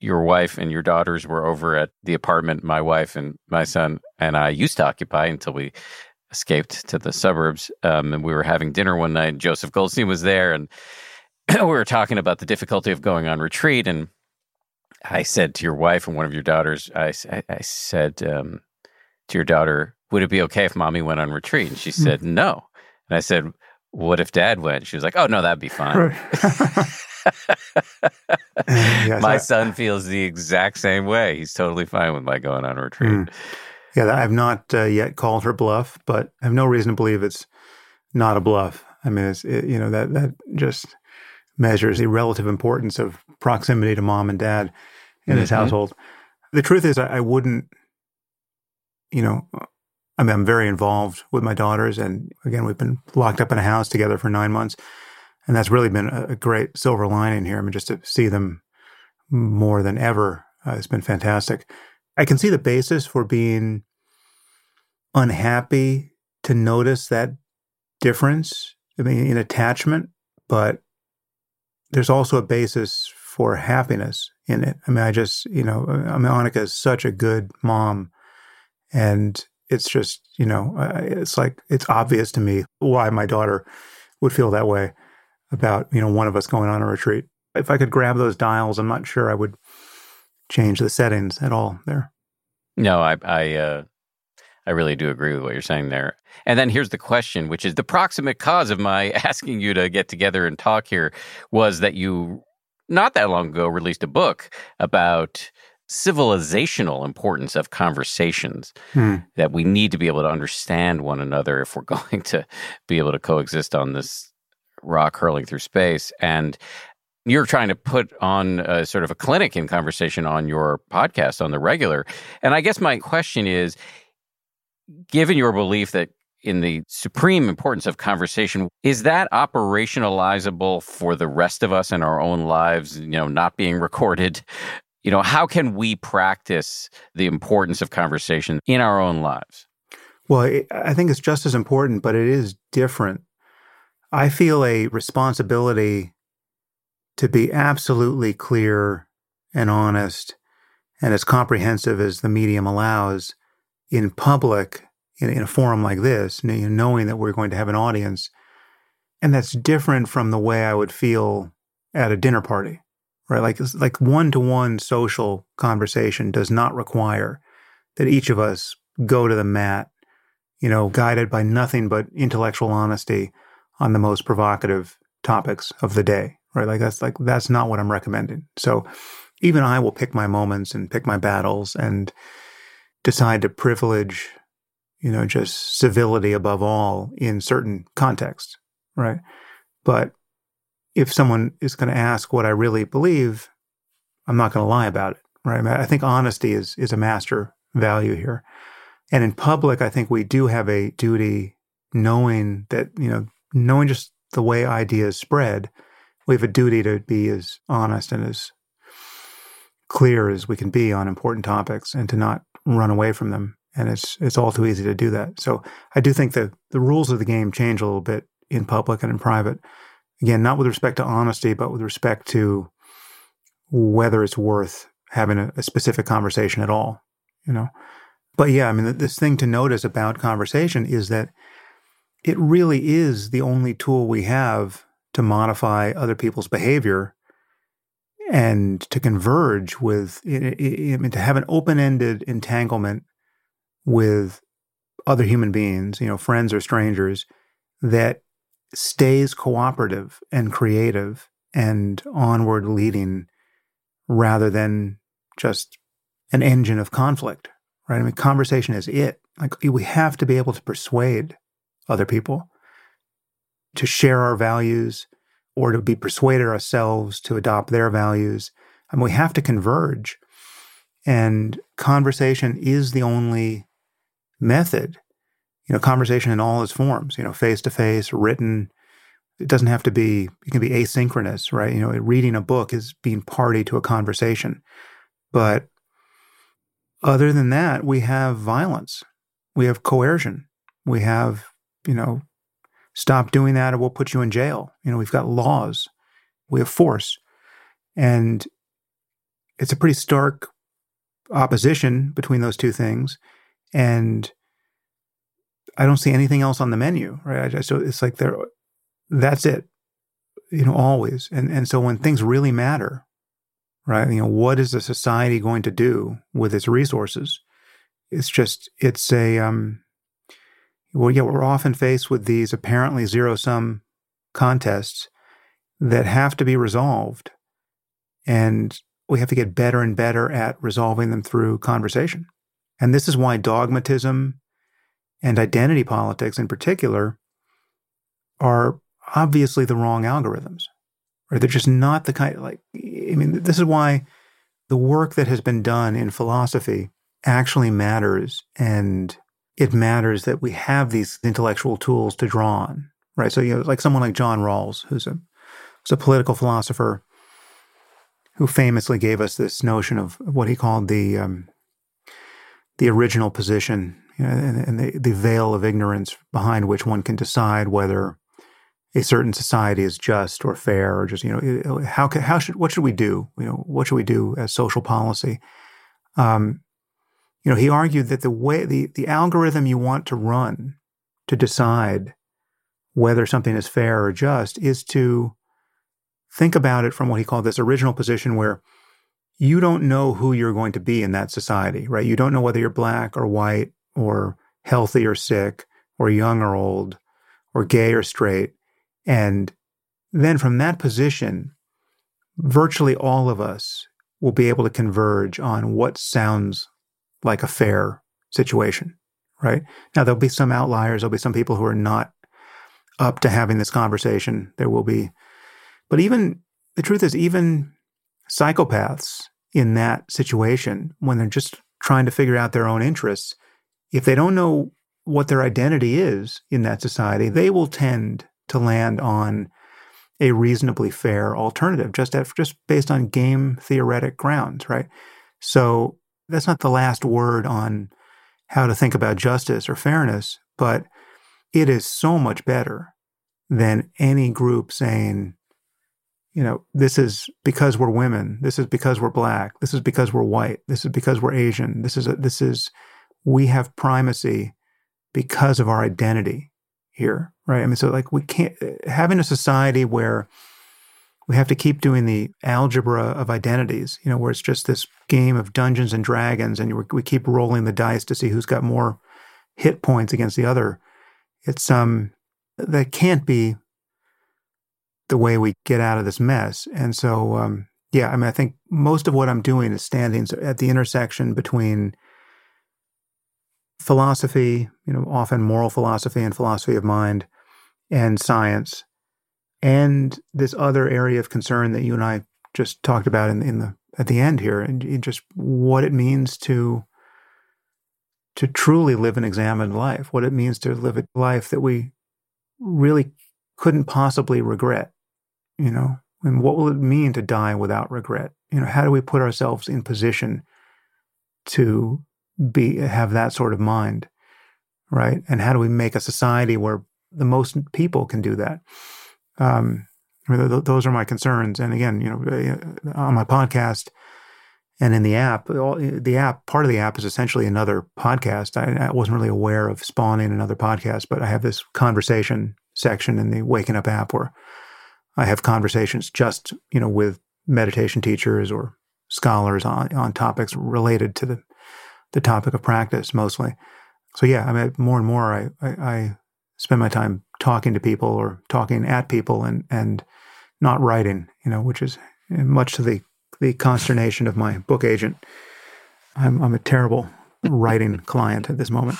your wife and your daughters were over at the apartment my wife and my son and I used to occupy until we escaped to the suburbs. Um, and we were having dinner one night. Joseph Goldstein was there, and we were talking about the difficulty of going on retreat. And I said to your wife and one of your daughters, I, I, I said um, to your daughter, would it be okay if mommy went on retreat? And she hmm. said, no. And I said, what if dad went? She was like, oh, no, that'd be fine. yes, my I, son feels the exact same way. He's totally fine with my going on retreat. Mm. Yeah, I've not uh, yet called her bluff, but I have no reason to believe it's not a bluff. I mean, it's it, you know that that just measures the relative importance of proximity to mom and dad in mm-hmm. his household. The truth is, I, I, wouldn't, you know, I mean, I'm very involved with my daughters, and again, we've been locked up in a house together for nine months, and that's really been a, great silver lining here. I mean, just to see them more than ever uh, has been fantastic. I can see the basis for being unhappy to notice that difference I mean, in attachment, but there's also a basis for happiness in it. I mean, I just, you know, I mean, Annaka is such a good mom. And it's just, you know, it's like, it's obvious to me why my daughter would feel that way about, you know, one of us going on a retreat. If I could grab those dials, I'm not sure I would change the settings at all there. No, I, I, uh, I really do agree with what you're saying there. And then here's the question, which is the proximate cause of my asking you to get together and talk here was that you, not that long ago, released a book about civilizational importance of conversations hmm. that we need to be able to understand one another if we're going to be able to coexist on this rock hurling through space and you're trying to put on a, sort of a clinic in conversation on your podcast on the regular and i guess my question is given your belief that in the supreme importance of conversation, is that operationalizable for the rest of us in our own lives, you know, not being recorded? You know, how can we practice the importance of conversation in our own lives? Well, I think it's just as important, but it is different. I feel a responsibility to be absolutely clear and honest and as comprehensive as the medium allows in public in, in a forum like this, knowing that we're going to have an audience. And that's different from the way I would feel at a dinner party, right? Like, like one to one social conversation does not require that each of us go to the mat, you know, guided by nothing but intellectual honesty on the most provocative topics of the day, right? Like, that's like, that's not what I'm recommending. So even I will pick my moments and pick my battles and, decide to privilege, you know, just civility above all in certain contexts, right? But if someone is going to ask what I really believe, I'm not going to lie about it, right? I think honesty is is a master value here. And in public, I think we do have a duty knowing that, you know, knowing just the way ideas spread, we have a duty to be as honest and as clear as we can be on important topics and to not run away from them. And it's it's all too easy to do that. So I do think that the rules of the game change a little bit in public and in private. Again, not with respect to honesty, but with respect to whether it's worth having a, a specific conversation at all. You know. But yeah, I mean, this thing to notice about conversation is that it really is the only tool we have to modify other people's behavior and to converge with, I mean, to have an open ended entanglement with other human beings, you know, friends or strangers, that stays cooperative and creative and onward leading rather than just an engine of conflict, right? I mean, conversation is it. Like, we have to be able to persuade other people to share our values, or to be persuaded ourselves to adopt their values. I mean, we have to converge. And conversation is the only method. You know, conversation in all its forms, you know, face to face, written. It doesn't have to be, it can be asynchronous, right? You know, reading a book is being party to a conversation. But other than that, we have violence, we have coercion, we have, you know, Stop doing that or we'll put you in jail. You know, we've got laws, we have force. And it's a pretty stark opposition between those two things. And I don't see anything else on the menu, right? I so it's like there, that's it, you know, always. And and so when things really matter, right? You know, what is a society going to do with its resources? It's just it's a um, well, yeah, we're often faced with these apparently zero sum contests that have to be resolved. And we have to get better and better at resolving them through conversation. And this is why dogmatism and identity politics in particular are obviously the wrong algorithms. Right? They're just not the kind like I mean this is why the work that has been done in philosophy actually matters and it matters that we have these intellectual tools to draw on. Right? So you know like someone like John Rawls who's a who's a political philosopher who famously gave us this notion of what he called the um, the original position you know, and, and the, the veil of ignorance behind which one can decide whether a certain society is just or fair or just you know how can, how should what should we do? You know what should we do as social policy? Um, you know he argued that the way the the algorithm you want to run to decide whether something is fair or just is to think about it from what he called this original position where you don't know who you're going to be in that society right? You don't know whether you're black or white or healthy or sick or young or old or gay or straight and then from that position, virtually all of us will be able to converge on what sounds like a fair situation, right? Now, there'll be some outliers. There'll be some people who are not up to having this conversation. There will be, but even the truth is, even psychopaths in that situation, when they're just trying to figure out their own interests, if they don't know what their identity is in that society, they will tend to land on a reasonably fair alternative, just at, just based on game theoretic grounds, right? So that's not the last word on how to think about justice or fairness, but it is so much better than any group saying, you know, this is because we're women, this is because we're black, this is because we're white, this is because we're Asian, this is a, this is we have primacy because of our identity here, right? I mean, so like we can't having a society where we have to keep doing the algebra of identities, you know, where it's just this game of Dungeons and Dragons, and we keep rolling the dice to see who's got more hit points against the other. It's um that can't be the way we get out of this mess. And so, um, yeah, I mean, I think most of what I'm doing is standing at the intersection between philosophy, you know, often moral philosophy and philosophy of mind and science, and this other area of concern that you and I just talked about in, in the at the end here, and just what it means to to truly live an examined life, what it means to live a life that we really couldn't possibly regret, you know, and what will it mean to die without regret? You know, how do we put ourselves in position to be have that sort of mind, right? And how do we make a society where the most people can do that? Um, i mean those are my concerns. And again, you know, uh, on my podcast and in the app, the app part of the app is essentially another podcast. I, I wasn't really aware of spawning another podcast, but I have this conversation section in the Waking Up app where I have conversations just you know with meditation teachers or scholars on on topics related to the the topic of practice mostly. So yeah, I mean, more and more I, I, I spend my time talking to people or talking at people and and not writing, you know, which is much to the the consternation of my book agent. I'm I'm a terrible writing client at this moment.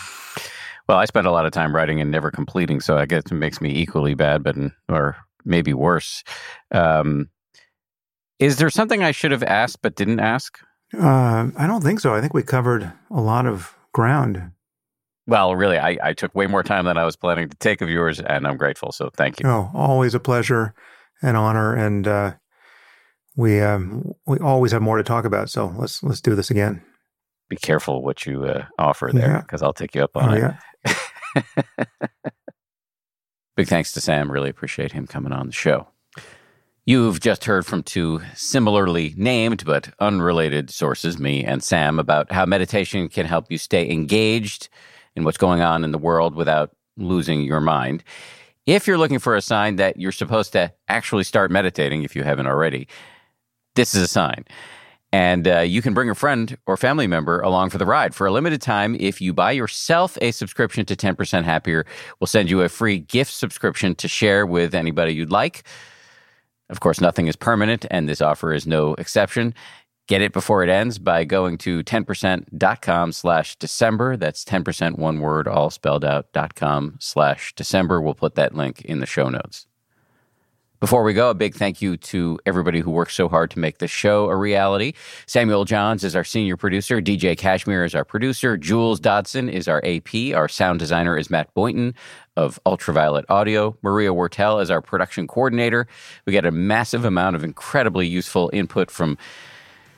Well, I spend a lot of time writing and never completing, so I guess it makes me equally bad, but or maybe worse. Um, is there something I should have asked but didn't ask? Uh, I don't think so. I think we covered a lot of ground. Well, really, I, I took way more time than I was planning to take of yours, and I'm grateful. So thank you. Oh, always a pleasure and honor, and uh, we um, we always have more to talk about. So let's let's do this again. Be careful what you uh, offer there, because yeah. I'll take you up on oh, it. Yeah. Big thanks to Sam. Really appreciate him coming on the show. You've just heard from two similarly named but unrelated sources, me and Sam, about how meditation can help you stay engaged in what's going on in the world without losing your mind. If you're looking for a sign that you're supposed to actually start meditating, if you haven't already, this is a sign. And uh, you can bring a friend or family member along for the ride. For a limited time, if you buy yourself a subscription to 10% Happier, we'll send you a free gift subscription to share with anybody you'd like. Of course, nothing is permanent, and this offer is no exception. Get it before it ends by going to 10%.com slash December. That's 10% one word, all spelled out, dot com slash December. We'll put that link in the show notes. Before we go, a big thank you to everybody who worked so hard to make this show a reality. Samuel Johns is our senior producer. DJ Cashmere is our producer. Jules Dodson is our AP. Our sound designer is Matt Boynton of Ultraviolet Audio. Maria Wortel is our production coordinator. We get a massive amount of incredibly useful input from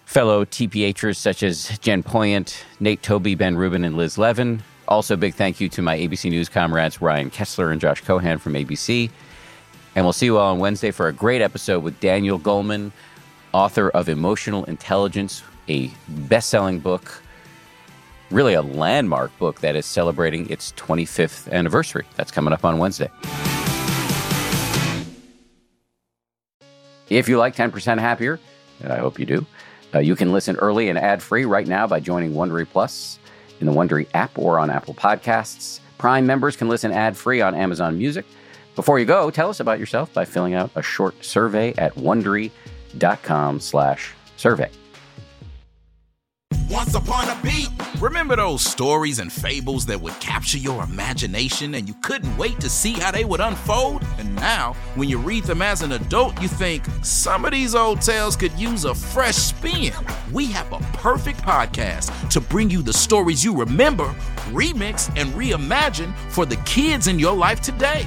fellow TPHers such as Jen Poyant, Nate Toby, Ben Rubin, and Liz Levin. Also, big thank you to my ABC News comrades Ryan Kessler and Josh Cohan from ABC. And we'll see you all on Wednesday for a great episode with Daniel Goleman, author of Emotional Intelligence, a best selling book, really a landmark book that is celebrating its 25th anniversary. That's coming up on Wednesday. If you like 10% Happier, and I hope you do, uh, you can listen early and ad free right now by joining Wondery Plus in the Wondery app or on Apple Podcasts. Prime members can listen ad free on Amazon Music. Before you go, tell us about yourself by filling out a short survey at wondery.com/survey. Once upon a beat. Remember those stories and fables that would capture your imagination and you couldn't wait to see how they would unfold? And now, when you read them as an adult, you think some of these old tales could use a fresh spin. We have a perfect podcast to bring you the stories you remember, remix, and reimagine for the kids in your life today.